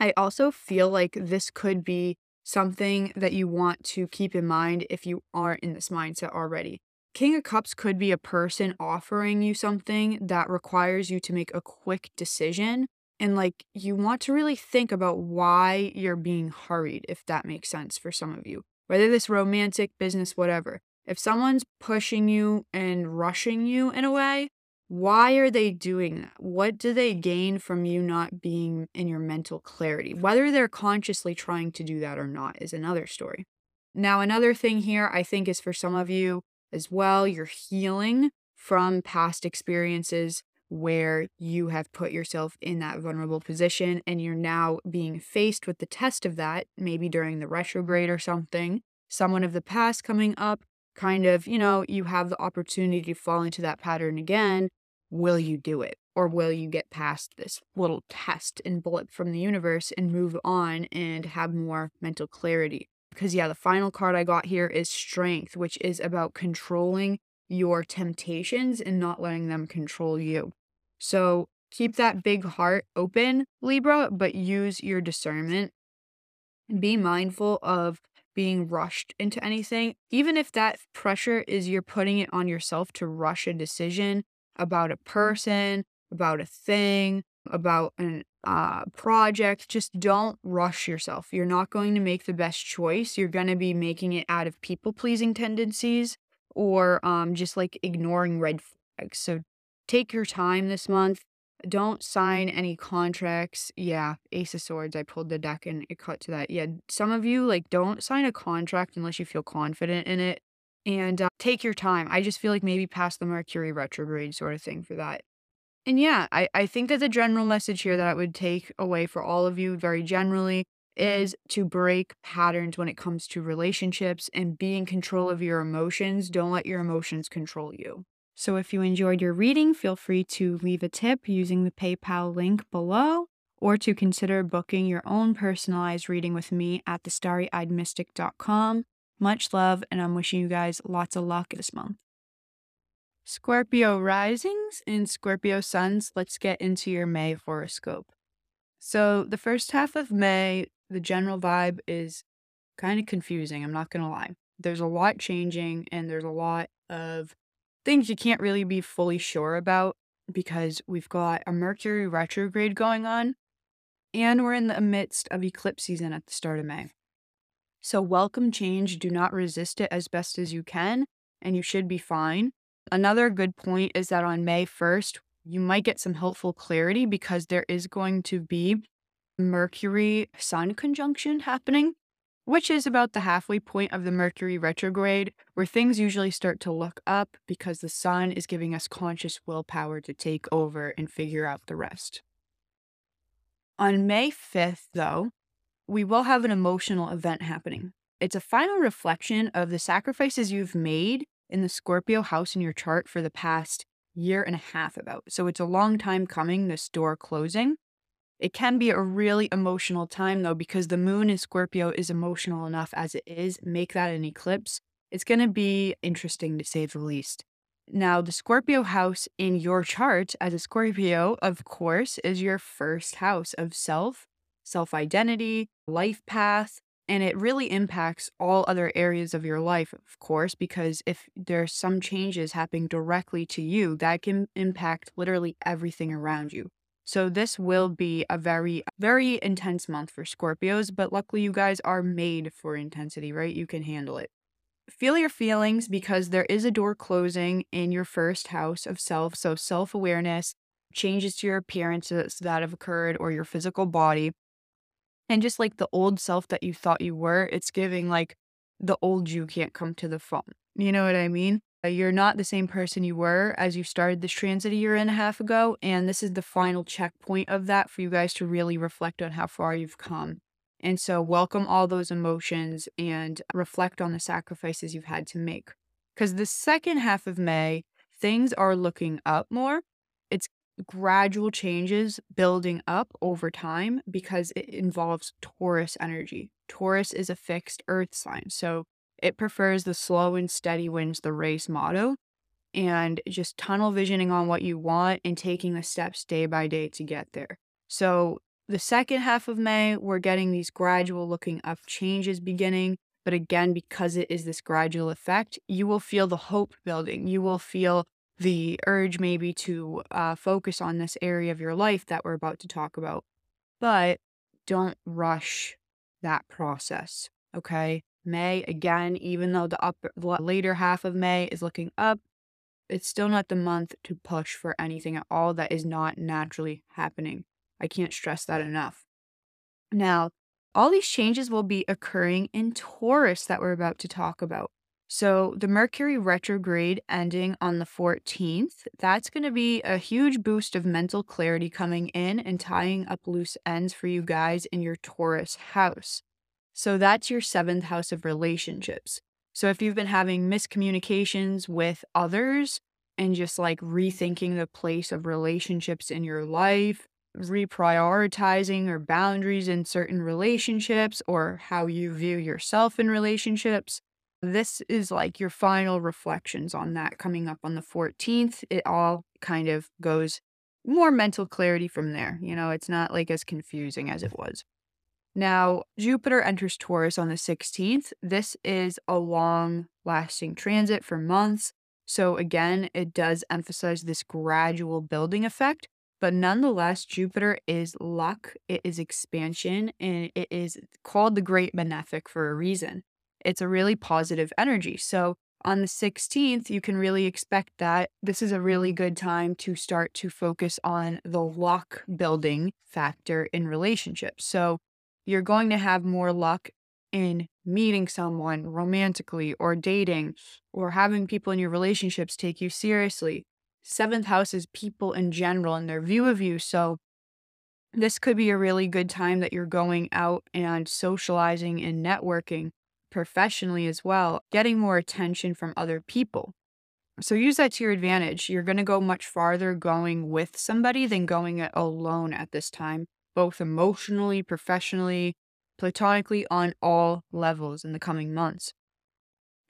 I also feel like this could be something that you want to keep in mind if you aren't in this mindset already. King of Cups could be a person offering you something that requires you to make a quick decision. And like you want to really think about why you're being hurried, if that makes sense for some of you, whether this romantic, business, whatever. If someone's pushing you and rushing you in a way, why are they doing that? What do they gain from you not being in your mental clarity? Whether they're consciously trying to do that or not is another story. Now, another thing here I think is for some of you, as well. You're healing from past experiences where you have put yourself in that vulnerable position and you're now being faced with the test of that, maybe during the retrograde or something. Someone of the past coming up, kind of, you know, you have the opportunity to fall into that pattern again. Will you do it? Or will you get past this little test and bullet from the universe and move on and have more mental clarity? Because, yeah, the final card I got here is Strength, which is about controlling your temptations and not letting them control you. So keep that big heart open, Libra, but use your discernment. be mindful of being rushed into anything, even if that pressure is you're putting it on yourself to rush a decision about a person, about a thing, about a uh, project. Just don't rush yourself. You're not going to make the best choice. You're going to be making it out of people pleasing tendencies or um, just like ignoring red flags. So take your time this month. Don't sign any contracts. Yeah, Ace of Swords. I pulled the deck and it cut to that. Yeah, some of you like don't sign a contract unless you feel confident in it and uh, take your time. I just feel like maybe past the Mercury retrograde sort of thing for that. And yeah, I, I think that the general message here that I would take away for all of you very generally is to break patterns when it comes to relationships and be in control of your emotions. Don't let your emotions control you. So if you enjoyed your reading, feel free to leave a tip using the PayPal link below or to consider booking your own personalized reading with me at thestarryeyedmystic.com. Much love, and I'm wishing you guys lots of luck this month. Scorpio risings and Scorpio suns, let's get into your May horoscope. So, the first half of May, the general vibe is kind of confusing. I'm not going to lie. There's a lot changing, and there's a lot of things you can't really be fully sure about because we've got a Mercury retrograde going on and we're in the midst of eclipse season at the start of May. So, welcome change. Do not resist it as best as you can, and you should be fine. Another good point is that on May 1st, you might get some helpful clarity because there is going to be Mercury Sun conjunction happening which is about the halfway point of the Mercury retrograde, where things usually start to look up because the sun is giving us conscious willpower to take over and figure out the rest. On May 5th, though, we will have an emotional event happening. It's a final reflection of the sacrifices you've made in the Scorpio house in your chart for the past year and a half about. So it's a long time coming, this door closing. It can be a really emotional time though, because the moon in Scorpio is emotional enough as it is. Make that an eclipse. It's going to be interesting to say the least. Now, the Scorpio house in your chart as a Scorpio, of course, is your first house of self, self identity, life path, and it really impacts all other areas of your life, of course, because if there's some changes happening directly to you, that can impact literally everything around you. So this will be a very, very intense month for Scorpios, but luckily you guys are made for intensity, right? You can handle it. Feel your feelings because there is a door closing in your first house of self. So self awareness, changes to your appearances that have occurred or your physical body. And just like the old self that you thought you were, it's giving like the old you can't come to the phone. You know what I mean? Uh, you're not the same person you were as you started this transit a year and a half ago. And this is the final checkpoint of that for you guys to really reflect on how far you've come. And so, welcome all those emotions and reflect on the sacrifices you've had to make. Because the second half of May, things are looking up more. Gradual changes building up over time because it involves Taurus energy. Taurus is a fixed earth sign. So, it prefers the slow and steady wins the race motto and just tunnel visioning on what you want and taking the steps day by day to get there. So, the second half of May, we're getting these gradual looking up changes beginning. But again, because it is this gradual effect, you will feel the hope building. You will feel the urge maybe to uh, focus on this area of your life that we're about to talk about. But don't rush that process. Okay. May again, even though the upper later half of May is looking up, it's still not the month to push for anything at all that is not naturally happening. I can't stress that enough. Now, all these changes will be occurring in Taurus that we're about to talk about. So, the Mercury retrograde ending on the 14th, that's going to be a huge boost of mental clarity coming in and tying up loose ends for you guys in your Taurus house. So that's your seventh house of relationships. So if you've been having miscommunications with others and just like rethinking the place of relationships in your life, reprioritizing or boundaries in certain relationships or how you view yourself in relationships, this is like your final reflections on that coming up on the 14th. It all kind of goes more mental clarity from there. You know, it's not like as confusing as it was. Now, Jupiter enters Taurus on the 16th. This is a long lasting transit for months. So, again, it does emphasize this gradual building effect. But nonetheless, Jupiter is luck, it is expansion, and it is called the Great Benefic for a reason. It's a really positive energy. So, on the 16th, you can really expect that this is a really good time to start to focus on the luck building factor in relationships. So, you're going to have more luck in meeting someone romantically or dating or having people in your relationships take you seriously. Seventh house is people in general and their view of you. So, this could be a really good time that you're going out and socializing and networking professionally as well, getting more attention from other people. So use that to your advantage. You're going to go much farther going with somebody than going it alone at this time both emotionally, professionally, platonically, on all levels in the coming months.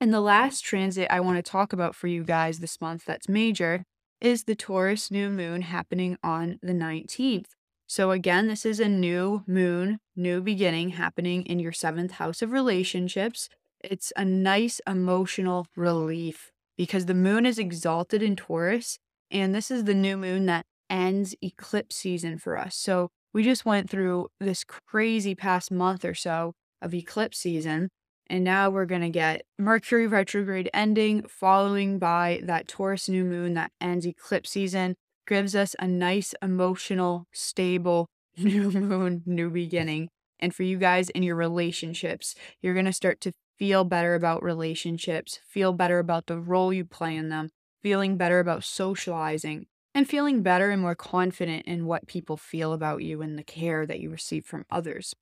And the last transit I want to talk about for you guys this month that's major is the Taurus new moon happening on the 19th. So, again, this is a new moon, new beginning happening in your seventh house of relationships. It's a nice emotional relief because the moon is exalted in Taurus, and this is the new moon that ends eclipse season for us. So, we just went through this crazy past month or so of eclipse season. And now we're going to get Mercury retrograde ending, following by that Taurus new moon that ends eclipse season, gives us a nice, emotional, stable [laughs] new moon, new beginning. And for you guys in your relationships, you're going to start to feel better about relationships, feel better about the role you play in them, feeling better about socializing, and feeling better and more confident in what people feel about you and the care that you receive from others.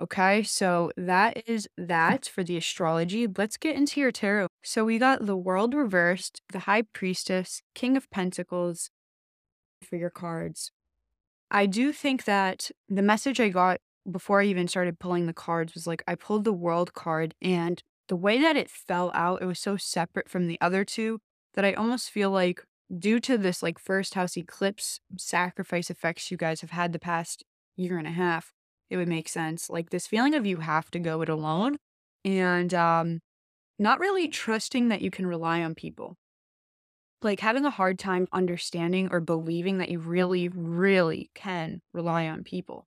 Okay, so that is that for the astrology. Let's get into your tarot. So we got the world reversed, the high priestess, king of pentacles for your cards. I do think that the message I got before I even started pulling the cards was like I pulled the world card and the way that it fell out, it was so separate from the other two that I almost feel like due to this like first house eclipse sacrifice effects you guys have had the past year and a half, it would make sense. Like this feeling of you have to go it alone and um not really trusting that you can rely on people. Like having a hard time understanding or believing that you really, really can rely on people.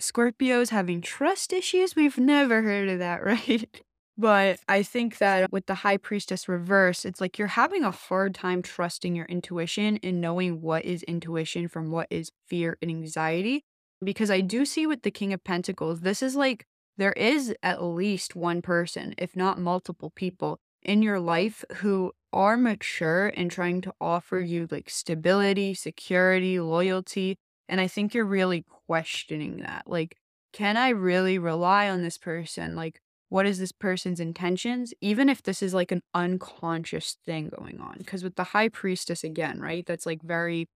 Scorpios having trust issues. We've never heard of that, [laughs] right? But I think that with the high priestess reverse, it's like you're having a hard time trusting your intuition and knowing what is intuition from what is fear and anxiety. Because I do see with the King of Pentacles, this is like there is at least one person, if not multiple people, in your life who are mature and trying to offer you like stability, security, loyalty. And I think you're really questioning that. Like, can I really rely on this person? Like, what is this person's intentions, even if this is like an unconscious thing going on. Because with the high priestess, again, right, that's like very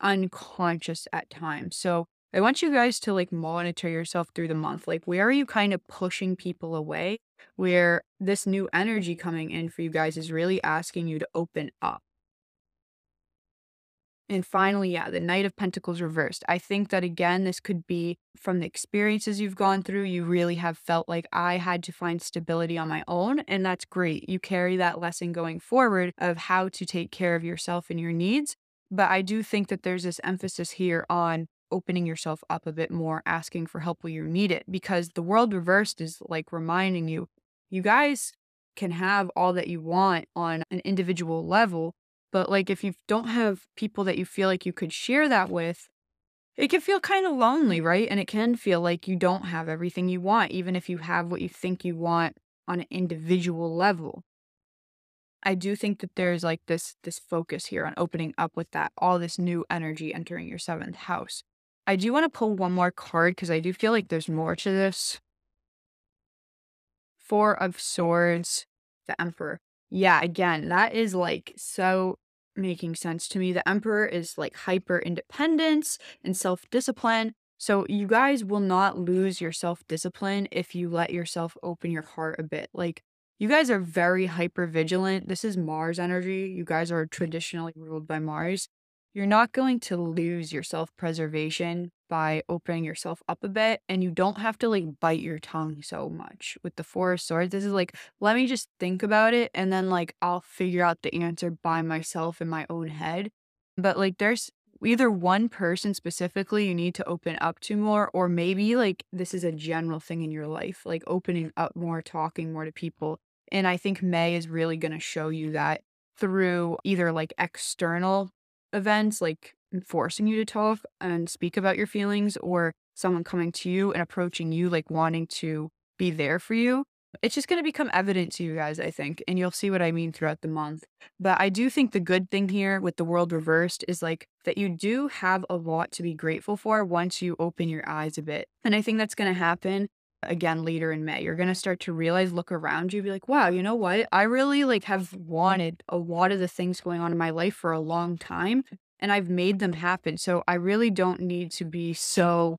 unconscious at times. So I want you guys to like monitor yourself through the month. Like, where are you kind of pushing people away? Where this new energy coming in for you guys is really asking you to open up. And finally, yeah, the Knight of Pentacles reversed. I think that again, this could be from the experiences you've gone through. You really have felt like I had to find stability on my own. And that's great. You carry that lesson going forward of how to take care of yourself and your needs. But I do think that there's this emphasis here on opening yourself up a bit more, asking for help where you need it, because the world reversed is like reminding you, you guys can have all that you want on an individual level but like if you don't have people that you feel like you could share that with, it can feel kind of lonely, right? And it can feel like you don't have everything you want, even if you have what you think you want on an individual level. I do think that there's like this this focus here on opening up with that all this new energy entering your seventh house. I do want to pull one more card because I do feel like there's more to this. Four of Swords, the Emperor. Yeah, again, that is like so making sense to me. The Emperor is like hyper independence and self discipline. So you guys will not lose your self discipline if you let yourself open your heart a bit. Like you guys are very hyper vigilant. This is Mars energy. You guys are traditionally ruled by Mars. You're not going to lose your self preservation by opening yourself up a bit and you don't have to like bite your tongue so much with the four of swords. This is like let me just think about it and then like i'll figure out the answer by myself in my own head. But like there's either one person specifically you need to open up to more or maybe like this is a general thing in your life like opening up more talking more to people. And i think may is really going to show you that through either like external events like forcing you to talk and speak about your feelings or someone coming to you and approaching you like wanting to be there for you it's just going to become evident to you guys i think and you'll see what i mean throughout the month. But i do think the good thing here with the world reversed is like that you do have a lot to be grateful for once you open your eyes a bit and i think that's going to happen again later in May. You're going to start to realize, look around you, be like, wow, you know what? I really like have mm-hmm. wanted a lot of the things going on in my life for a long time and I've made them happen. So I really don't need to be so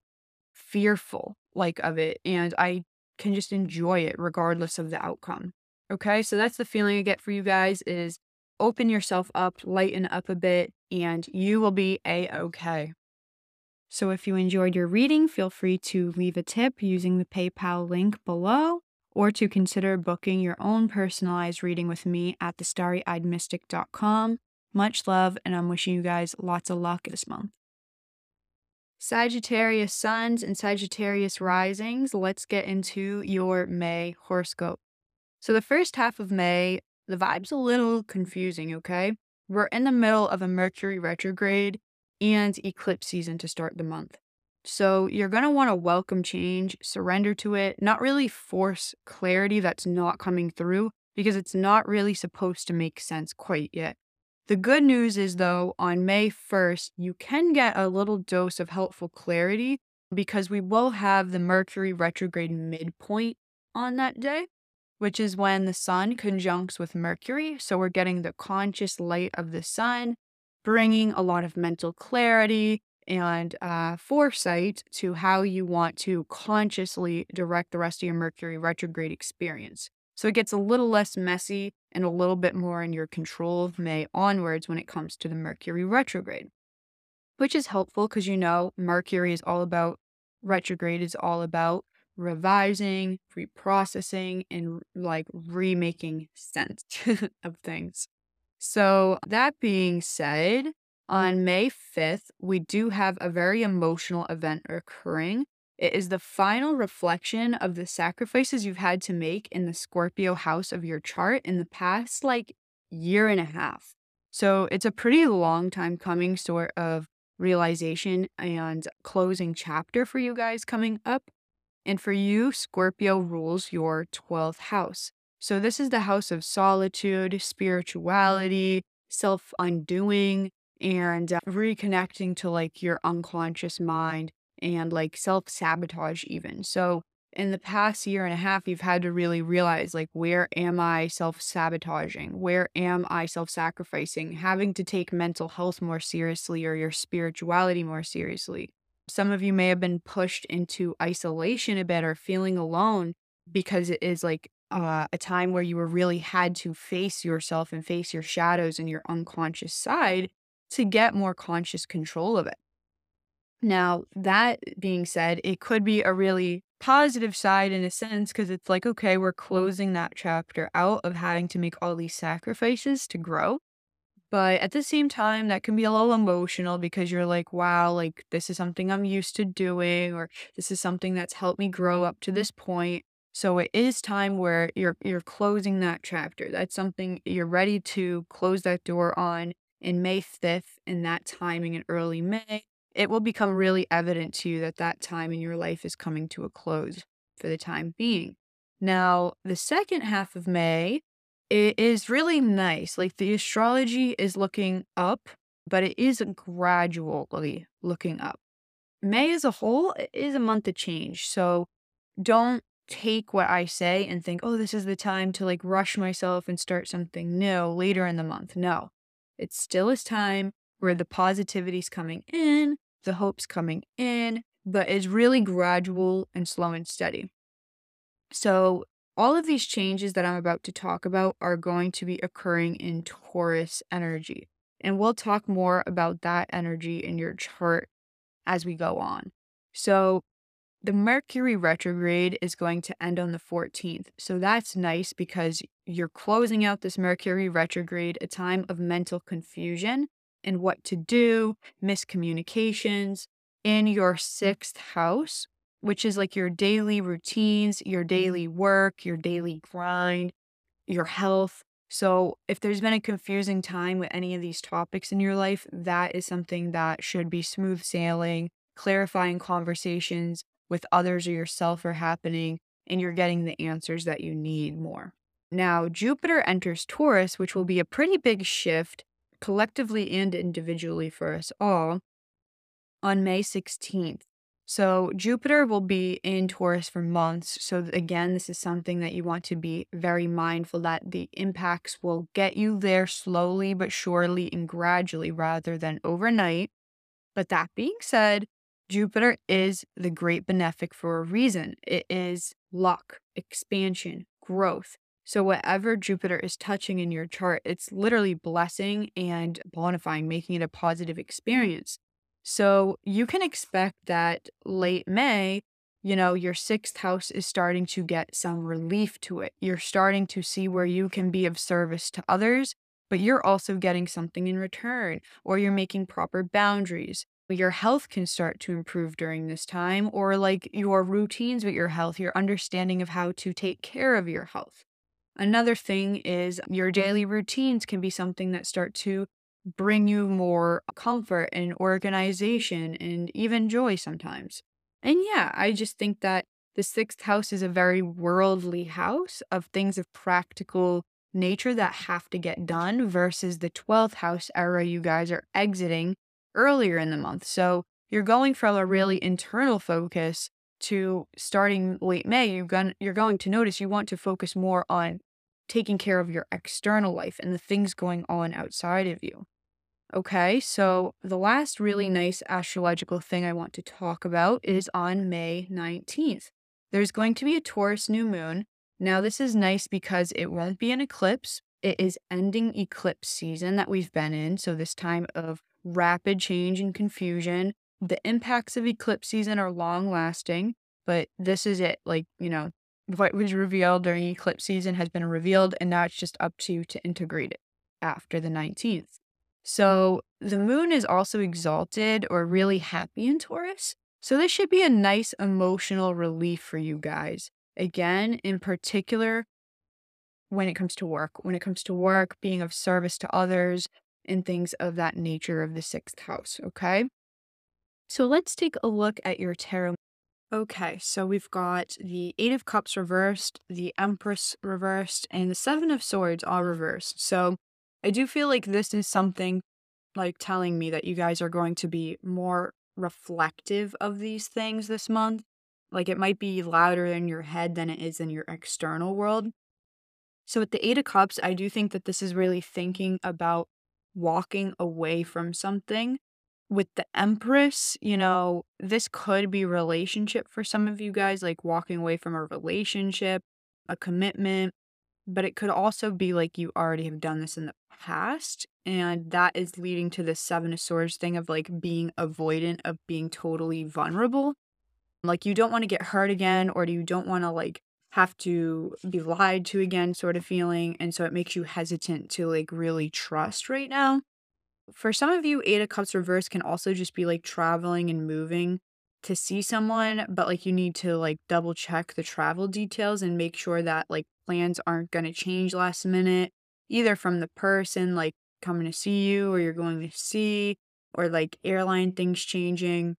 fearful like of it and I can just enjoy it regardless of the outcome. Okay? So that's the feeling I get for you guys is open yourself up, lighten up a bit and you will be a-okay. So if you enjoyed your reading, feel free to leave a tip using the PayPal link below or to consider booking your own personalized reading with me at thestarryeyedmystic.com. Much love, and I'm wishing you guys lots of luck this month. Sagittarius suns and Sagittarius risings, let's get into your May horoscope. So, the first half of May, the vibe's a little confusing, okay? We're in the middle of a Mercury retrograde and eclipse season to start the month. So, you're going to want to welcome change, surrender to it, not really force clarity that's not coming through because it's not really supposed to make sense quite yet. The good news is, though, on May 1st, you can get a little dose of helpful clarity because we will have the Mercury retrograde midpoint on that day, which is when the sun conjuncts with Mercury. So we're getting the conscious light of the sun, bringing a lot of mental clarity and uh, foresight to how you want to consciously direct the rest of your Mercury retrograde experience. So it gets a little less messy and a little bit more in your control of May onwards when it comes to the Mercury retrograde, which is helpful because you know Mercury is all about retrograde is all about revising, reprocessing, and like remaking sense [laughs] of things. So, that being said, mm-hmm. on May 5th, we do have a very emotional event occurring it is the final reflection of the sacrifices you've had to make in the Scorpio house of your chart in the past like year and a half. So it's a pretty long time coming sort of realization and closing chapter for you guys coming up. And for you, Scorpio rules your 12th house. So this is the house of solitude, spirituality, self undoing, and uh, reconnecting to like your unconscious mind and like self sabotage, even. So, in the past year and a half, you've had to really realize like, where am I self sabotaging? Where am I self sacrificing? Having to take mental health more seriously or your spirituality more seriously. Some of you may have been pushed into isolation a bit or feeling alone because it is like uh, a time where you were really had to face yourself and face your shadows and your unconscious side to get more conscious control of it. Now, that being said, it could be a really positive side in a sense because it's like, okay, we're closing that chapter out of having to make all these sacrifices to grow. But at the same time, that can be a little emotional because you're like, wow, like this is something I'm used to doing, or this is something that's helped me grow up to this point. So it is time where you're you're closing that chapter. That's something you're ready to close that door on in May 5th in that timing in early May it will become really evident to you that that time in your life is coming to a close for the time being. Now, the second half of May it is really nice. Like the astrology is looking up, but it is gradually looking up. May as a whole is a month of change. So don't take what I say and think, oh, this is the time to like rush myself and start something new later in the month. No, it still is time where the positivity's coming in the hope's coming in, but it's really gradual and slow and steady. So, all of these changes that I'm about to talk about are going to be occurring in Taurus energy. And we'll talk more about that energy in your chart as we go on. So the Mercury retrograde is going to end on the 14th. So that's nice because you're closing out this Mercury retrograde, a time of mental confusion and what to do, miscommunications in your sixth house, which is like your daily routines, your daily mm-hmm. work, your daily grind, your health. So, if there's been a confusing time with any of these topics in your life, that is something that should be smooth sailing, clarifying conversations, with others or yourself are happening and you're getting the answers that you need more. Now, Jupiter enters Taurus, which will be a pretty big shift collectively and individually for us all on May 16th. So, Jupiter will be in Taurus for months. So, again, this is something that you want to be very mindful that the impacts will get you there slowly but surely and gradually rather than overnight. But that being said, Jupiter is the great benefic for a reason. It is luck, expansion, growth. So, whatever Jupiter is touching in your chart, it's literally blessing and bonifying, making it a positive experience. So, you can expect that late May, you know, your sixth house is starting to get some relief to it. You're starting to see where you can be of service to others, but you're also getting something in return, or you're making proper boundaries your health can start to improve during this time, or like your routines with your health, your understanding of how to take care of your health. Another thing is your daily routines can be something that start to bring you more comfort and organization and even joy sometimes. And yeah, I just think that the sixth house is a very worldly house of things of practical nature that have to get done versus the 12th house era you guys are exiting earlier in the month. So you're going from a mm-hmm. really internal focus to starting late May, you're going, you're going to notice you want to focus more on taking care of your external life and the things going on outside of you. Okay, so the last really mm-hmm. nice astrological thing I want to talk about is on May 19th. There's going to be a Taurus new moon. Now, this is nice because it won't be an eclipse. It is ending eclipse season that we've been in. So, this time of rapid change and confusion. The impacts of eclipse season are long lasting, but this is it. Like, you know, what was revealed during eclipse season has been revealed, and now it's just up to you to integrate it after the 19th. So the moon is also exalted or really happy in Taurus. So this should be a nice emotional relief for you guys. Again, in particular, when it comes to work, when it comes to work, being of service to others, and things of that nature of the sixth house. Okay. So let's take a look at your tarot. Okay, so we've got the Eight of Cups reversed, the Empress reversed, and the Seven of Swords all reversed. So I do feel like this is something like telling me that you guys are going to be more reflective of these things this month. Like it might be louder in your head than it is in your external world. So with the Eight of Cups, I do think that this is really thinking about walking away from something. With the Empress, you know, this could be relationship for some of you guys, like walking away from a relationship, a commitment, but it could also be like you already have done this in the past. And that is leading to the Seven of Swords thing of like being avoidant of being totally vulnerable. Like you don't want to get hurt again, or you don't want to like have to be lied to again sort of feeling and so it makes you hesitant to like really trust right now. For some of you eight of cups reverse can also just be like traveling and moving to see someone but like you need to like double check the travel details and make sure that like plans aren't going to change last minute either from the person like coming to see you or you're going to see or like airline things changing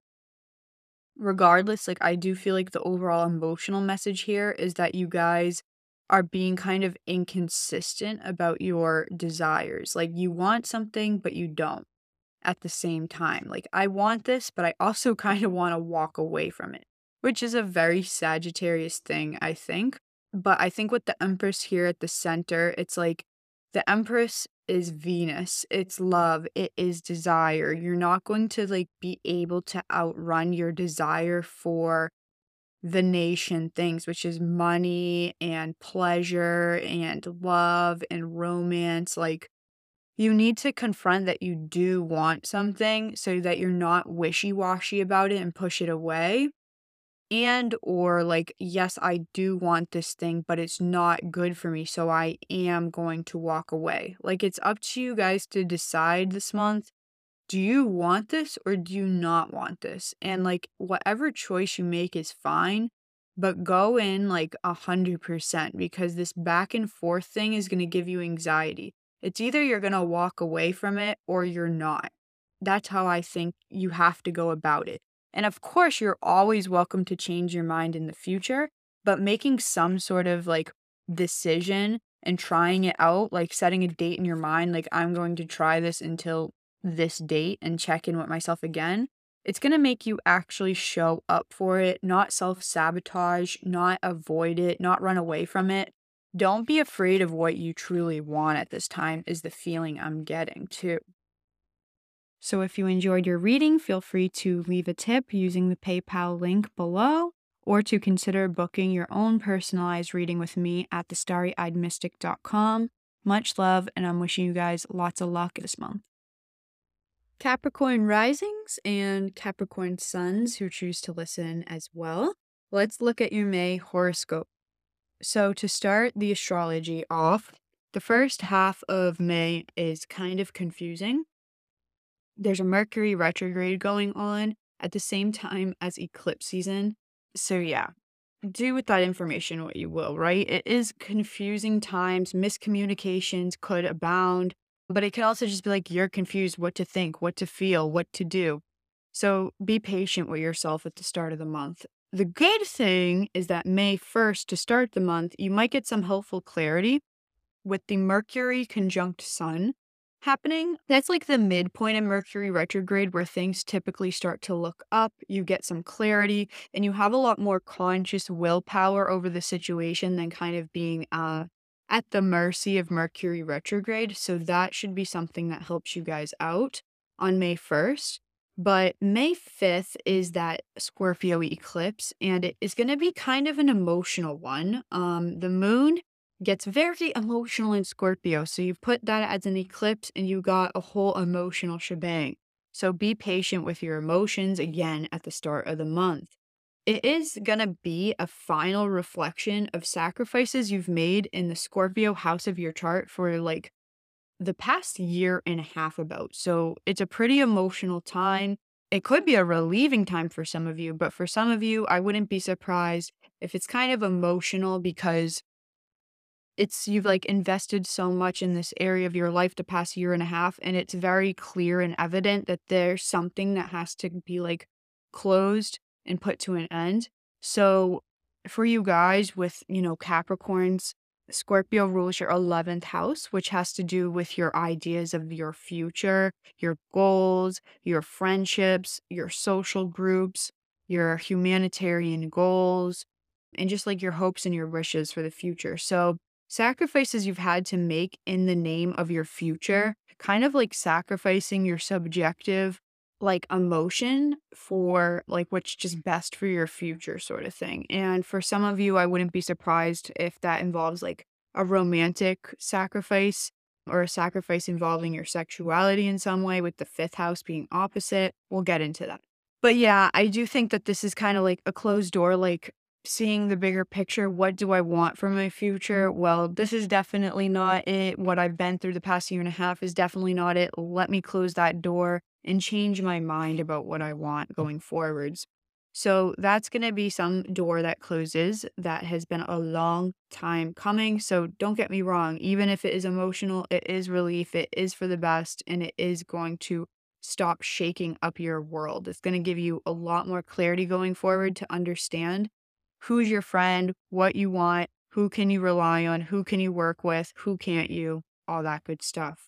regardless, like I do feel like the overall emotional message here is that you guys are being kind of inconsistent about your desires. Like you want something, but you don't at the same time. Like I want this, but I also [laughs] kind of want to walk away from it, which is a very Sagittarius thing, I think. But I think with the Empress here at the center, it's like the Empress is Venus. It's love. It is desire. You're not going to like be able to outrun your desire for Venusian things, which is money and pleasure and love and romance. Like you need to confront that you do want something so that you're not wishy-washy about it and push it away. And or like, yes, I do want this thing, but it's not good for me, so I am going to walk away. Like it's up to you guys to decide this month. Do you want this or do you not want this? And like whatever choice you make is fine, but go in like a hundred percent because this back and forth thing is gonna give you anxiety. It's either you're gonna walk away from it or you're not. That's how I think you have to go about it. And of course, you're always welcome to change your mind in the future, but making some sort of like decision and trying it out, like setting a date in your mind, like I'm going to try this until this date and check in with myself again. It's going to make you actually show up for it, not self sabotage, not avoid it, not run away from it. Don't be afraid of what you truly want at this time, is the feeling I'm getting too. So if you enjoyed your reading, feel free to leave a tip using the PayPal link below or to consider booking your own personalized reading with me at thestarryeyedmystic.com. Much love, and I'm wishing you guys lots of luck this month. Capricorn risings and Capricorn suns who choose to listen as well. Let's look at your May horoscope. So, to start the astrology off, the first half of May is kind of confusing there's a Mercury retrograde going on at the same time as eclipse season. So, yeah, do with that information what you will, right? It is confusing times, miscommunications could abound, but it could also just be like you're confused what to think, what to feel, what to do. So, be patient with yourself at the start of the month. The good thing is that May 1st, to start the month, you might get some helpful clarity with the Mercury conjunct Sun happening. That's like the midpoint in Mercury retrograde where things typically start to look up, you get some clarity, and you have a lot more conscious willpower over the situation than kind of being uh at the mercy of Mercury retrograde. So that should be something that helps you guys out on May 1st. But May 5th is that Scorpio eclipse, and it is going to be kind of an emotional one. Um, the moon gets very emotional in Scorpio. So you put that as an eclipse and you got a whole emotional shebang. So be patient with your emotions again at the start of the month. It is going to be a final reflection of sacrifices you've made in the Scorpio house of your chart for like the past year and a half about. So it's a pretty emotional time. It could be a relieving time for some of you, but for some of you, I wouldn't be surprised if it's kind of emotional because it's you've like invested so much in this area of your life the past year and a half and it's very clear and evident that there's something that has to be like closed and put to an end. So for you guys with you know capricorns scorpio rules your 11th house which has to do with your ideas of your future your goals your friendships your social groups your humanitarian goals and just like your hopes and your wishes for the future. So sacrifices you've had to make in the name of your future, kind of like sacrificing your subjective like emotion for like what's just best for your future sort of thing. And for some of you, I wouldn't be surprised if that involves like a romantic sacrifice or a sacrifice involving your sexuality in some way with the fifth house being opposite. We'll get into that. But yeah, I do think that this is kind of like a closed door like seeing the bigger picture. What do I want for my future? Mm-hmm. Well, this is definitely not it. What I've been through the past year and a half is definitely not it. Let me close that door and change my mind about what I want mm. going forwards. So that's going to be some door that closes that has been a long time coming. So don't get me wrong, even if it is emotional, it is relief, it is for the best, and it is going to stop shaking up your world. It's going to give you a lot more clarity going forward to understand who's your friend, what you want, who can you rely on, who can you work with, who can't you, all that good stuff.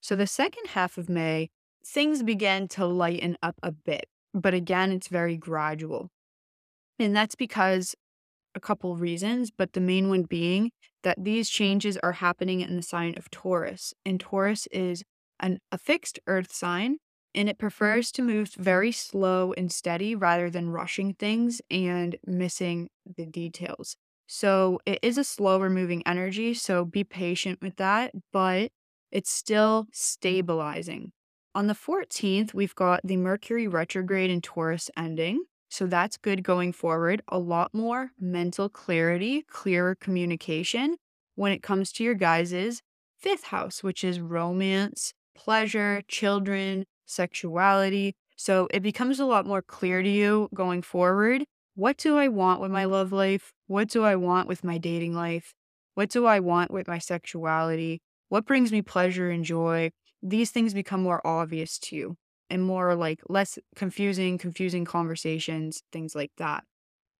So the second half of May, things began to lighten up a bit, but again, it's very gradual. And that's because a couple reasons, but the main one being that these changes are happening in the sign of Taurus. And Taurus is an, a fixed earth sign and it prefers to move very slow and steady rather than rushing things and missing the details. So it is a slower moving energy, so be patient with that, but It's still stabilizing. On the 14th, we've got the Mercury retrograde in Taurus ending. So that's good going forward. A lot more mental clarity, clearer communication when it comes to your guys's fifth house, which is romance, pleasure, children, sexuality. So it becomes a lot more clear to you going forward. What do I want with my love life? What do I want with my dating life? What do I want with my sexuality? What brings me pleasure and joy? These things become more obvious to you and more like less confusing, confusing conversations, things like that.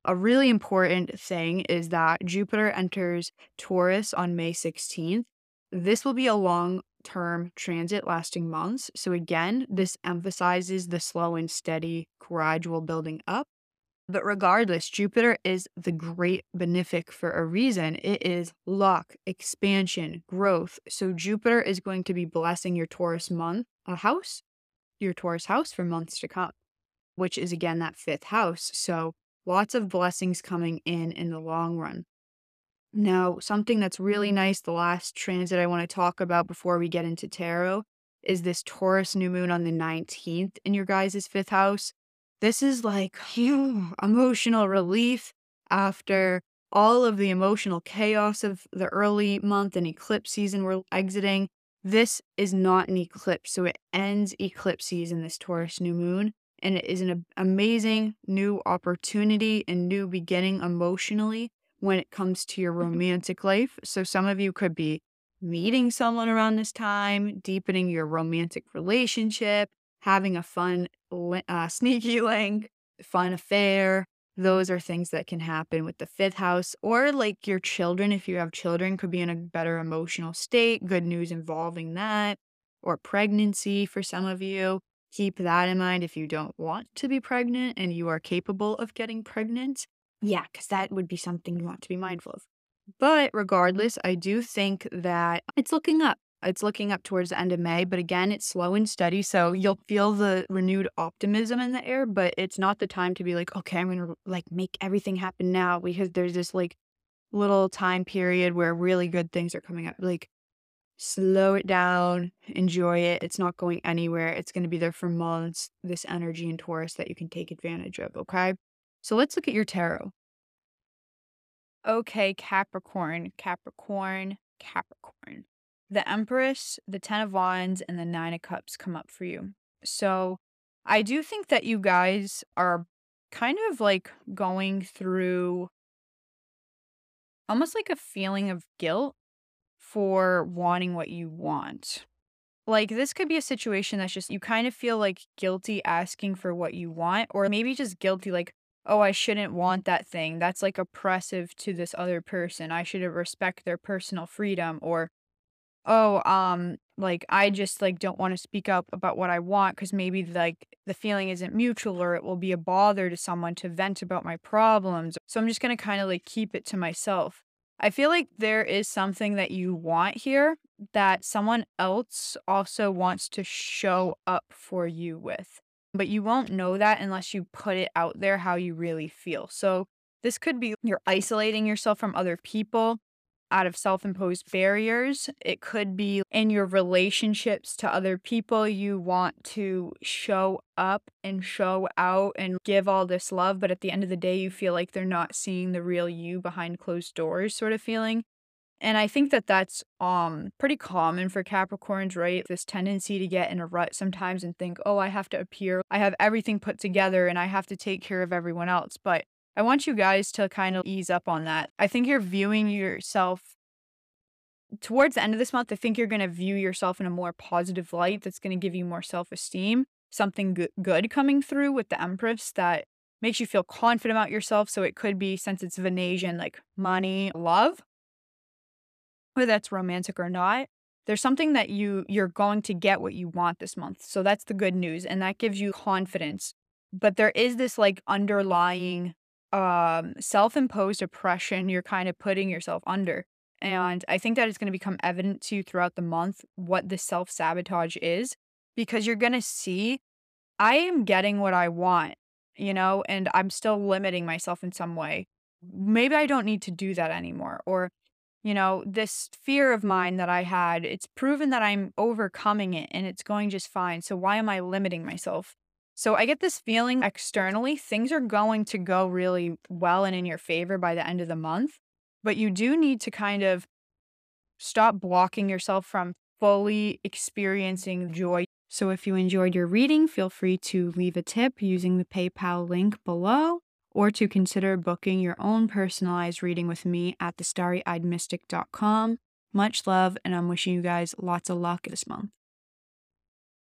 A really important thing is that Jupiter enters Taurus on May 16th. This will be a long term transit lasting months. So, again, this emphasizes the slow and steady, gradual building up. But regardless, Jupiter is the great benefic for a reason. It is luck, expansion, growth. So, Jupiter is going to be blessing your Taurus month, uh, a house, your Taurus house for months to come, which is again that fifth house. So, lots of blessings coming in in the long run. Now, something that's really nice, the last transit I want to talk about before we get into tarot is this Taurus new moon on the 19th in your guys' fifth house. This is like phew, emotional relief after all of the emotional chaos of the early month and eclipse season we're exiting. This is not an eclipse, so it ends eclipse season, this Taurus new moon and it is an amazing new opportunity and new beginning emotionally when it comes to your mm-hmm. romantic life. So, some of you could be meeting someone around this time, deepening your romantic relationship, having a fun, uh, [laughs] sneaky link, fun affair. Those are things that can happen with the fifth house, or like your children, if you have children, could be in a better emotional state. Good news involving that, or pregnancy for some of you keep that in mind if you don't want to be pregnant and you are capable of getting pregnant. Yeah, because that would be something you want to be mm. mindful of. But regardless, I do think that it's looking up. It's looking up towards the end of May, but again, it's slow and steady. So you'll feel the renewed optimism in the air, but it's not the time to be like, okay, I'm going to like make everything happen now because there's this like little time period where really good things are coming up. Like slow it down, enjoy it. It's not going anywhere. It's going to be there for months, this energy in Taurus that you can take advantage of. Okay. So let's look at your tarot. Okay, Capricorn, Capricorn, Capricorn. The Empress, the Ten of Wands, and the Nine of Cups come up for you. So I do think that you guys are kind of like going through almost like a feeling of guilt for wanting what you want. Like, this could be a situation that's just you kind of feel like guilty asking for what you want, or maybe just guilty, like, oh, I shouldn't want that thing. That's like oppressive to this other person. I should respect their personal freedom. Or, oh, um, like, I just like don't want to speak up about what I want because maybe like the feeling isn't mutual or it will be a bother to someone to vent about my problems. So I'm just going to kind of like keep it to myself. I feel like there is something that you want here that someone else also wants to show up for you with. But you won't know that unless you put it out there how you really feel. So, this could be you're isolating yourself from other people out of self imposed barriers. It could be in your relationships to other people. You want to show up and show out and give all this love, but at the end of the day, you feel like they're not seeing the real you behind closed doors, sort of feeling. And I think that that's um pretty common for Capricorns, right? This tendency to get in a rut sometimes and think, "Oh, I have to appear. I have everything put together and I have to take care of everyone else." But I want you guys to kind of ease up on that. I think you're viewing yourself towards the end of this month. I think you're going to view yourself in a more positive light that's going to give you more self esteem, something good coming through with the Empress that makes you feel confident about yourself. So it could be, since it's Venusian, like money, love, whether that's romantic or not. There's something that you you're going to get what you want this month. So that's the good news and that gives you confidence. But there is this like underlying um, self imposed oppression you're kind of putting yourself under. And I think that it's going to become evident to you throughout the month what the self sabotage is because you're going to see I am getting what I want, you know, and I'm still limiting myself in some way. Maybe I don't need to do that anymore. Or you know, this fear of mine that I had, it's proven that I'm overcoming it and it's going just fine. So why am I limiting myself? So I get this feeling externally, things are going to go really well and in your favor by the end of the month. But you do need to kind of stop blocking yourself from fully experiencing joy. So if you enjoyed your reading, feel free to leave a tip using the PayPal link below or to consider booking your own personalized reading with me at thestarryeyedmystic.com. Much love, and I'm wishing you guys lots of luck this month.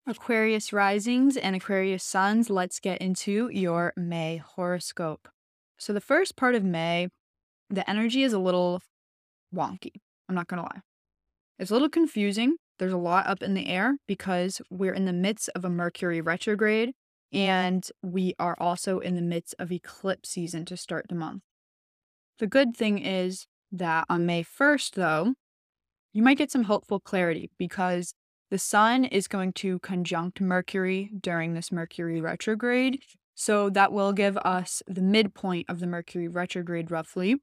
Aquarius risings and Aquarius suns, let's get into your May horoscope. So, the first part of May, the energy is a little wonky. I'm not going to lie. It's a little confusing. There's a lot up in the air because we're in the midst of a Mercury retrograde and we are also in the midst of eclipse season to start the month. The good thing is that on May 1st, though, you might get some hopeful clarity because the sun is going to conjunct Mercury during this Mercury retrograde. So that will give us the midpoint of the Mercury retrograde, roughly,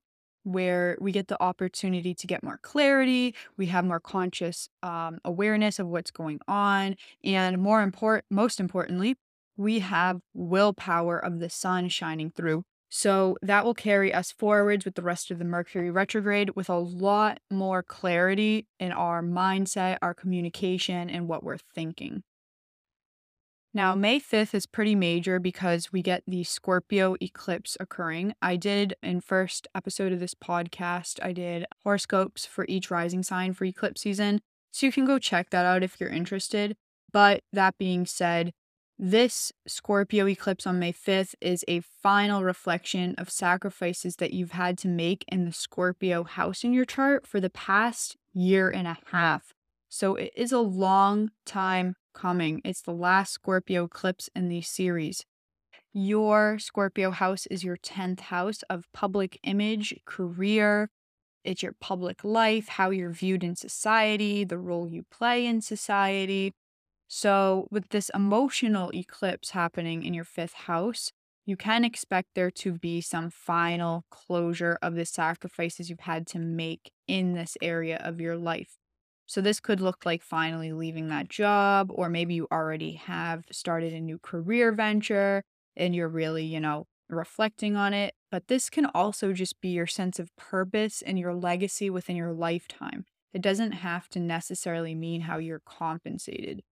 where we get the opportunity to get more clarity. We have more conscious um, awareness of what's going on. And more important, most importantly, we have willpower of the sun shining through. So that will carry us forwards with the rest of the Mercury retrograde with a lot more clarity in our mindset, our communication, and what we're thinking. Now, May 5th is pretty major because we get the Scorpio eclipse occurring. I did in first episode of this podcast, I did horoscopes for each rising sign for eclipse season. So you can go check that out if you're interested. But that being said, this Scorpio eclipse on May 5th is a final reflection of sacrifices that you've had to make in the Scorpio house in your chart for the past year and a half. So it is a long time coming. It's the last Scorpio eclipse in the series. Your Scorpio house is your 10th house of public image, career, it's your public life, how you're viewed in society, the role you play in society. So, with this emotional eclipse happening in your fifth house, you can expect there to be some final closure of the sacrifices you've had to make in this area of your life. So, this could look like finally leaving that job, or maybe you already have started a new career venture and you're really, you know, reflecting on it. But this can also just be your sense of purpose and your legacy within your lifetime. It doesn't have to necessarily mean how you're compensated.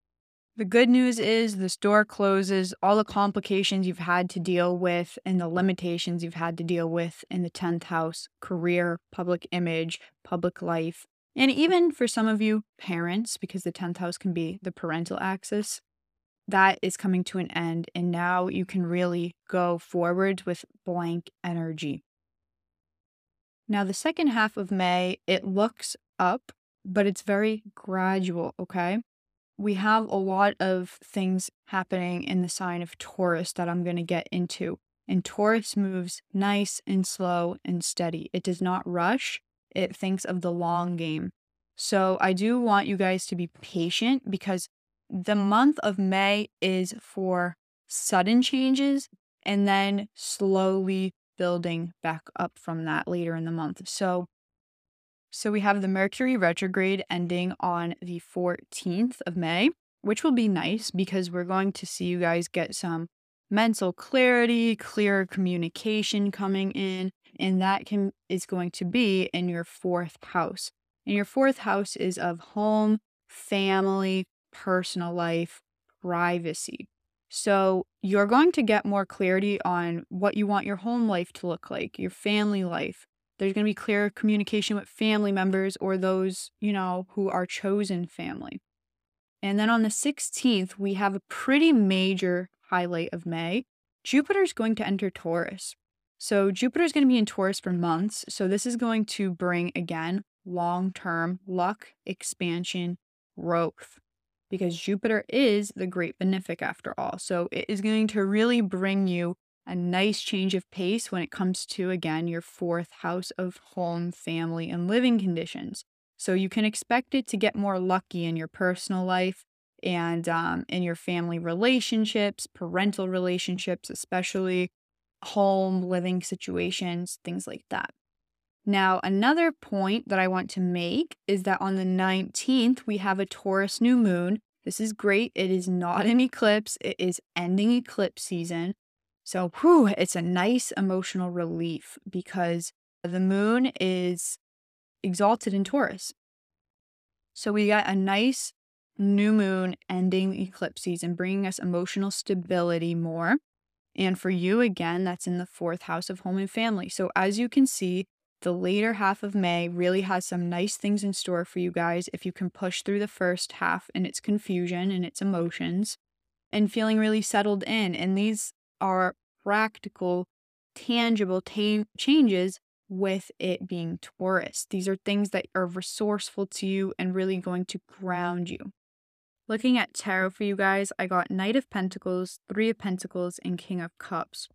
The good news is the store closes, all the complications you've had to deal with and the limitations you've had to deal with in the 10th house career, public image, public life, and even for some of you, parents, because the 10th house can be the parental axis, that is coming to an end. And now you can really go forward with blank energy. Now, the second half of May, it looks up, but it's very gradual, okay? We have a lot of things happening in the sign of Taurus that I'm going to get into. And Taurus moves nice and slow and steady. It does not rush, it thinks of the long game. So I do want you guys to be patient because the month of May is for sudden changes and then slowly building back up from that later in the month. So so we have the Mercury retrograde ending on the 14th of May, which will be nice because we're going to see you guys get some mental clarity, clearer communication coming in, and that can is going to be in your fourth house. And your fourth house is of home, family, personal life, privacy. So you're going to get more clarity on what you want your home life to look like, your family life, there's going to be clear communication with family members or those, you know, who are chosen family. And then on the 16th, we have a pretty major highlight of May. Jupiter's going to enter Taurus. So Jupiter's going to be in Taurus for months. So this is going to bring, again, long term luck, expansion, growth, because Jupiter is the great benefic after all. So it is going to really bring you a nice change of pace when it comes to, again, your fourth house of home, family, and living conditions. So you can expect it to get more lucky in your personal life and um, in your family relationships, parental relationships, especially home living situations, things like that. Now, another point that I want to make is that on the 19th, we have a Taurus new moon. This is great. It is not an eclipse, it is ending eclipse season. So, whew, it's a nice emotional relief because the moon is exalted in Taurus. So, we got a nice new moon ending eclipse season, bringing us emotional stability more. And for you, again, that's in the fourth house of home and family. So, as you can see, the later half of May really has some nice things in store for you guys if you can push through the first half and its confusion and its emotions and feeling really settled in. And these are practical, tangible ta- changes with it being Taurus. These are things that are resourceful to you and really going to ground you. Looking at tarot for you guys, I got Knight of Pentacles, Three of Pentacles, and King of Cups.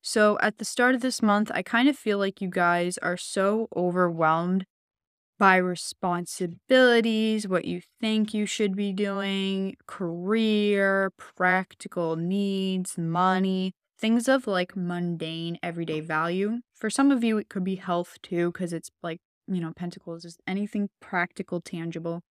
So at the start of this month, I kind of feel like you guys are so overwhelmed by responsibilities, what you think you should be doing, career, practical needs, money, things of like mundane everyday value. For some of you, it could be health too, because it's like, you know, pentacles is anything practical, tangible.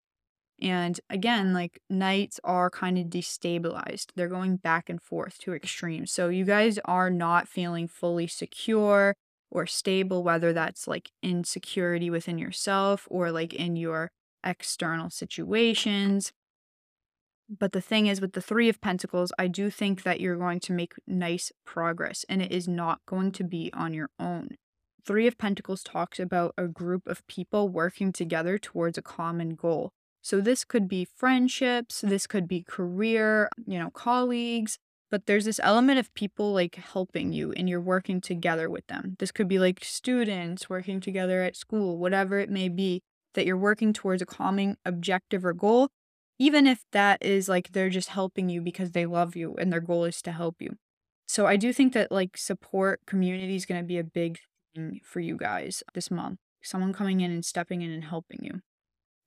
And again, like knights are kind of destabilized. They're going back and forth to extremes. So you guys are not feeling fully secure or stable, whether that's like insecurity within yourself or like in your external situations. But the thing is, with the Three of Pentacles, I do think that you're going to make nice progress and it is not going to be on your own. Three of Pentacles talks about a group of people working together towards a common goal. So this could be friendships, this could be career, you know, colleagues, but there's this element of people like helping you and you're working together with them. This could be like students working together at school, whatever it may be, that you're working towards a common objective or goal, even if that is like they're just helping you because they love you and their goal is to help you. So I do think that like support community is going to be a big thing for you guys this month. Someone coming in and stepping in and helping you.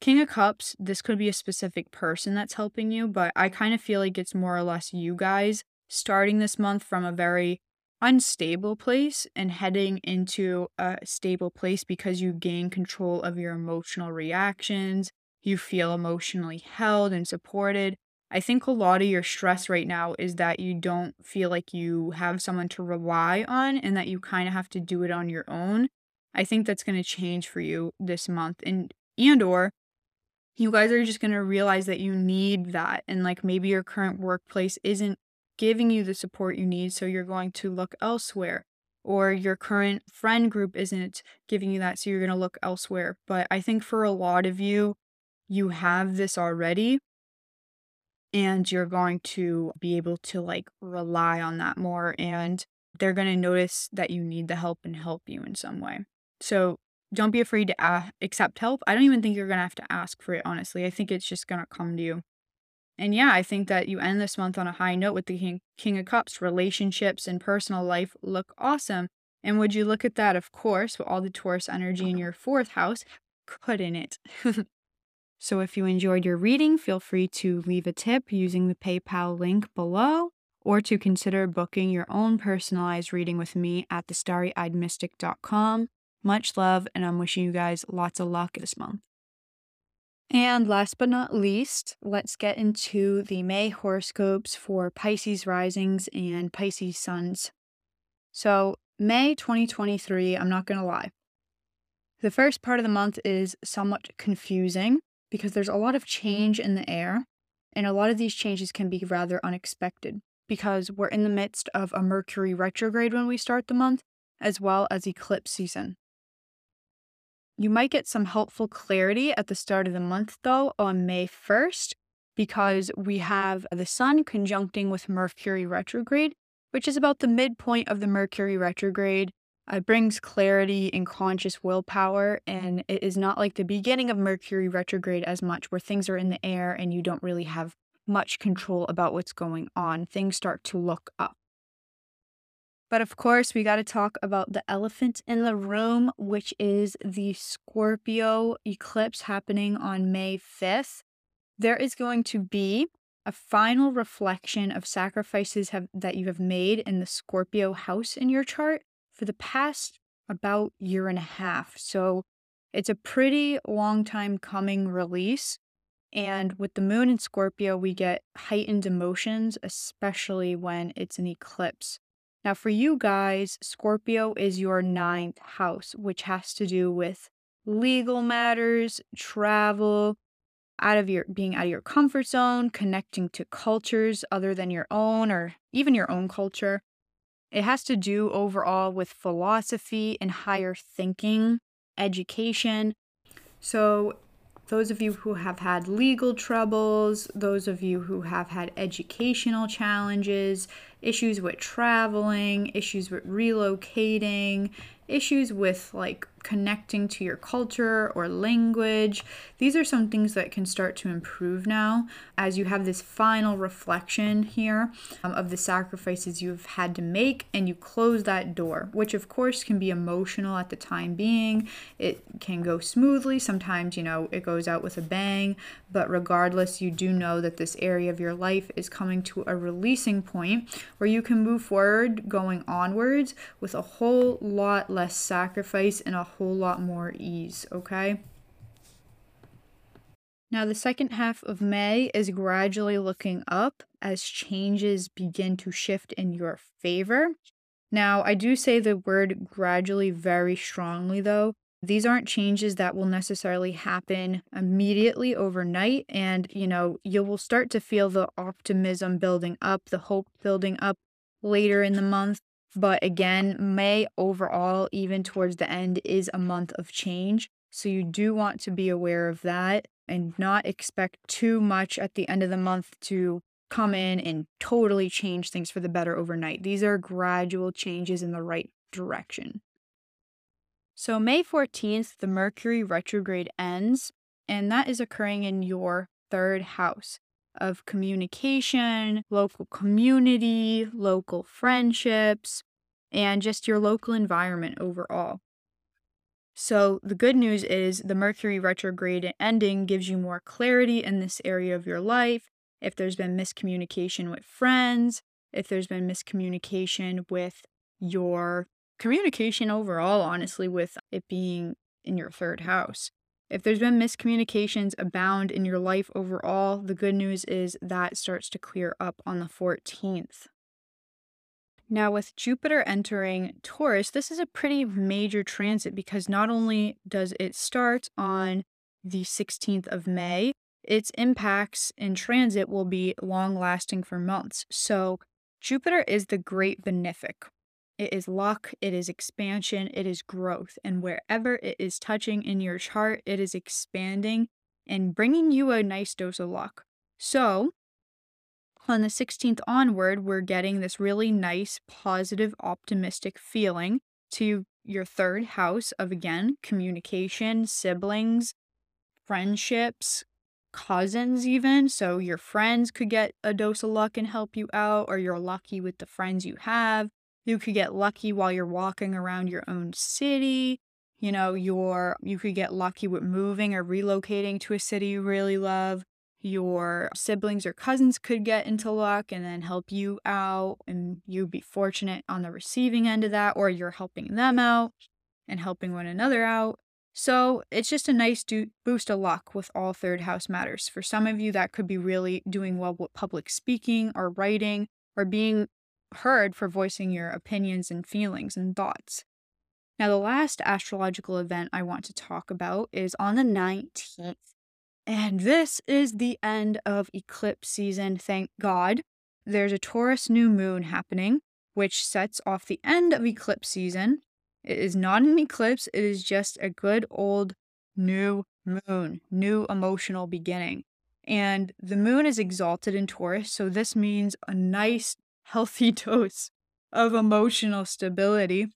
King of Cups, this could be a specific person that's helping you, but I kind of feel like it's more or less you guys starting this month from a very unstable place and heading into a stable place because you gain control of your emotional reactions. You feel emotionally held and supported. I think a lot of your stress right now is that you don't feel like you have someone to rely on and that you kind of have to do it on your own. I think that's going to change for you this month and and or you guys are just going to realize that you need that. And like maybe your current workplace isn't giving you the support you need. So you're going to look elsewhere. Or your current friend group isn't giving you that. So you're going to look elsewhere. But I think for a lot of you, you have this already. And you're going to be able to like rely on that more. And they're going to notice that you need the help and help you in some way. So don't be afraid to uh, accept help. I don't even think you're going to have to ask for it, honestly. I think it's just going to come to you. And yeah, I think that you end this month on a high note with the King, King of Cups. Relationships and personal life look awesome. And would you look at that, of course, with all the Taurus energy in [laughs] your fourth house? Couldn't it? [laughs] so if you enjoyed your reading, feel free to leave a tip using the PayPal link below or to consider booking your own personalized reading with me at thestarryeyedmystic.com. Much love, and I'm wishing you guys lots of luck this month. And last but not least, let's get into the May horoscopes for Pisces risings and Pisces suns. So, May 2023, I'm not going to lie. The first part of the month is somewhat confusing because there's a lot of mm-hmm. change in the air, and a lot of these changes can be rather unexpected because we're in the midst of a Mercury retrograde when we start the month, as well as eclipse season. You might get some helpful clarity at the start of the month, though, on May 1st, because we have the Sun conjuncting with Mercury retrograde, which is about the midpoint of the Mercury retrograde. It brings clarity and conscious willpower, and it is not like the beginning of Mercury retrograde as much, where things are in the air and you don't really have much control about what's going on. Things start to look up. But of course, we got to talk about the elephant in the room, which is the Scorpio eclipse happening on May 5th. There is going to be a final reflection of sacrifices have, that you have made in the Scorpio house in your chart for the past about year and a half. So it's a pretty long time coming release. And with the moon in Scorpio, we get heightened emotions, especially when it's an eclipse. Now, for you guys, Scorpio is your ninth house, which has to do with legal matters, travel, out of your being out of your comfort zone, connecting to cultures other than your own or even your own culture. It has to do overall with philosophy and higher thinking, education. So, those of you who have had legal troubles, those of you who have had educational challenges, issues with traveling, issues with relocating, issues with like connecting to your culture or language. These are some things that can start to improve now as you have this final reflection here um, of the sacrifices you've had to make and you close that door, which of course can be emotional at the time being. It can go smoothly. Sometimes, you know, it goes out with a bang, but regardless, you do know that this area of your life is coming to a releasing point where you can move forward going onwards with a whole lot less sacrifice and a whole lot more ease, okay? Now, the second half of May is gradually looking up as changes begin to shift in your favor. Now, I do say the word gradually very strongly, though. These aren't changes that will necessarily happen immediately overnight. And, you know, you will start to feel the optimism building up, the hope building up later in the month. But again, May overall, even towards the end, is a month of change. So you do want to be aware of that and not expect too much at the end of the month to come in and totally change things for the better overnight. These are gradual changes in the right direction. So, May 14th, the Mercury retrograde ends, and that is occurring in your third house of communication, local community, local friendships, and just your local environment overall. So, the good news is the Mercury retrograde ending gives you more clarity in this area of your life. If there's been miscommunication with friends, if there's been miscommunication with your communication overall, honestly, with it being in your third house. If there's been miscommunications abound in your life overall, the good news is that starts to clear up on the 14th. Now, with Jupiter entering Taurus, this is a pretty major transit because not only does it start on the 16th of May, its impacts in transit will be long lasting for months. So, Jupiter is the great benefic, it is luck, it is expansion, it is growth. And wherever it is touching in your chart, it is expanding and bringing you a nice dose of luck. So, on the 16th onward, we're getting this really nice, positive, optimistic feeling to your third house of again communication, siblings, friendships, cousins, even. So, your friends could get a dose of luck and help you out, or you're lucky with the friends you have. You could get lucky while you're walking around your own city. You know, you're you could get lucky with moving or relocating to a city you really love. Your siblings or cousins could get into luck and then help you out, and you'd be fortunate on the receiving end of that, or you're helping them out and helping one another out. So it's just a nice do- boost of luck with all third house matters. For some of you, that could be really doing well with public speaking or writing or being heard for voicing your opinions and feelings and thoughts. Now, the last astrological event I want to talk about is on the 19th. And this is the end of eclipse season, thank God. There's a Taurus new moon happening, which sets off the end of eclipse season. It is not an eclipse, it is just a good old new moon, new emotional beginning. And the moon is exalted in Taurus, so this means a nice healthy [laughs] dose of emotional stability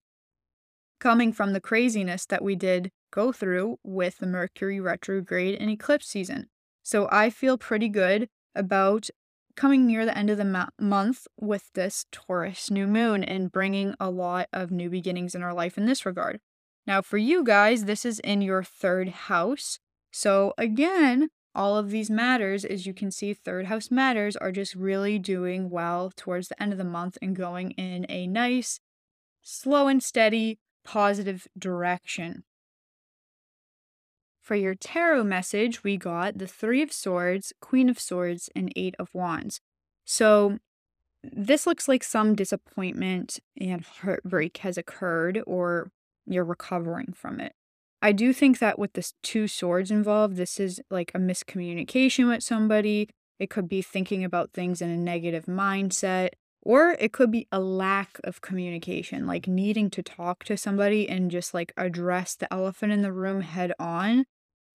coming from the craziness that we did go through with the Mercury retrograde and eclipse season. So I feel pretty good about coming near the end of the ma- month with this Taurus new moon and bringing a lot of new beginnings in our life in this regard. Now, for you guys, this is in your third house. So, again, all of these matters, as you can see, third house matters are just really doing well towards the end of the month and going in a nice, slow and steady positive direction. For your tarot message, we got the Three of Swords, Queen of Swords, and Eight of Wands. So this looks like some disappointment and heartbreak has occurred, or you're recovering from it. I do think that with the two swords involved, this is like a miscommunication with somebody. It could be thinking about things in a negative mindset, or it could be a lack of communication, like needing to talk to somebody and just like address the elephant in the room head on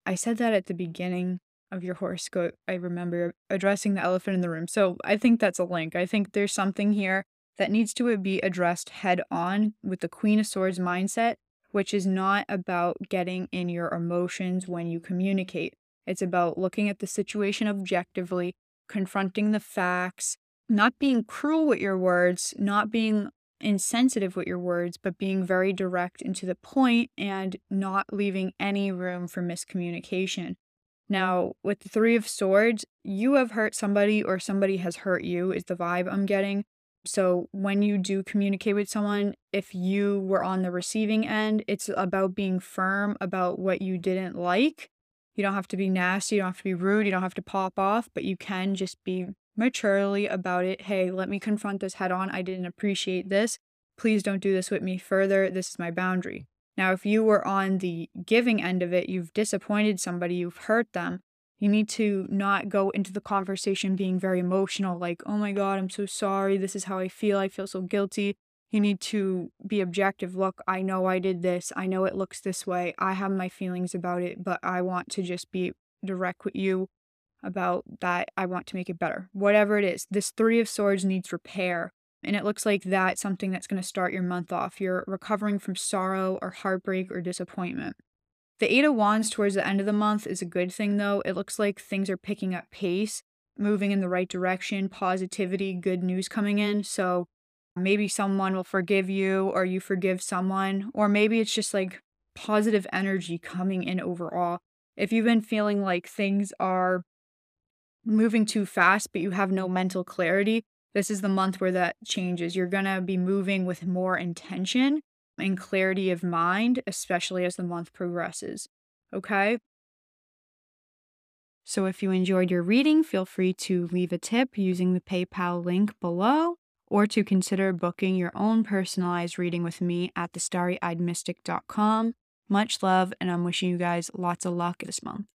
I said that at the beginning of your horoscope. I remember addressing the elephant in the room. So I think that's a link. I think there's something here that needs to be addressed head on with the Queen of Swords mindset, which is not about getting in your emotions when you communicate. It's about looking at the situation objectively, confronting the facts, not being cruel with your words, not being insensitive with your words, but being very direct and to the point and not leaving any room for miscommunication. Now, with the Three of Swords, you have hurt somebody or somebody has hurt you, is the vibe I'm getting. So, when you do communicate with someone, if you were on the receiving end, it's about being firm about what you didn't like. You don't have to be nasty, you don't have to be rude, you don't have to pop off, but you can just be maturely about it. Hey, let me confront this head on. I didn't appreciate this. Please don't do this with me further. This is my boundary. Now, if you were on the giving end of it, you've disappointed somebody, you've hurt them, you need to not go into the conversation being very emotional, like, oh my God, I'm so sorry. This is how I feel. I feel so guilty. You need to be objective. Look, I know I did this. I know it looks this way. I have my feelings about it, but I want to just be direct with you about that I want to make it better. Whatever it is, this Three of Swords needs repair. And it looks like that's something that's going to start your month off. You're recovering from sorrow or heartbreak or disappointment. The Eight of Wands towards the end of the month is a good thing, though. It looks like things are picking up pace, moving in the right direction, positivity, good news coming in. So maybe someone will forgive you or you forgive someone, or maybe it's just like positive energy coming in overall. If you've been feeling like things are moving too fast, but you have no mental clarity, this is the month where that changes. You're going to be moving with more intention and clarity of mind, especially as the month progresses. Okay? So if you enjoyed your reading, feel free to leave a tip using the PayPal link below or to consider booking your own personalized reading with me at thestarryeyedmystic.com. Much love, and I'm wishing you guys lots of luck this month.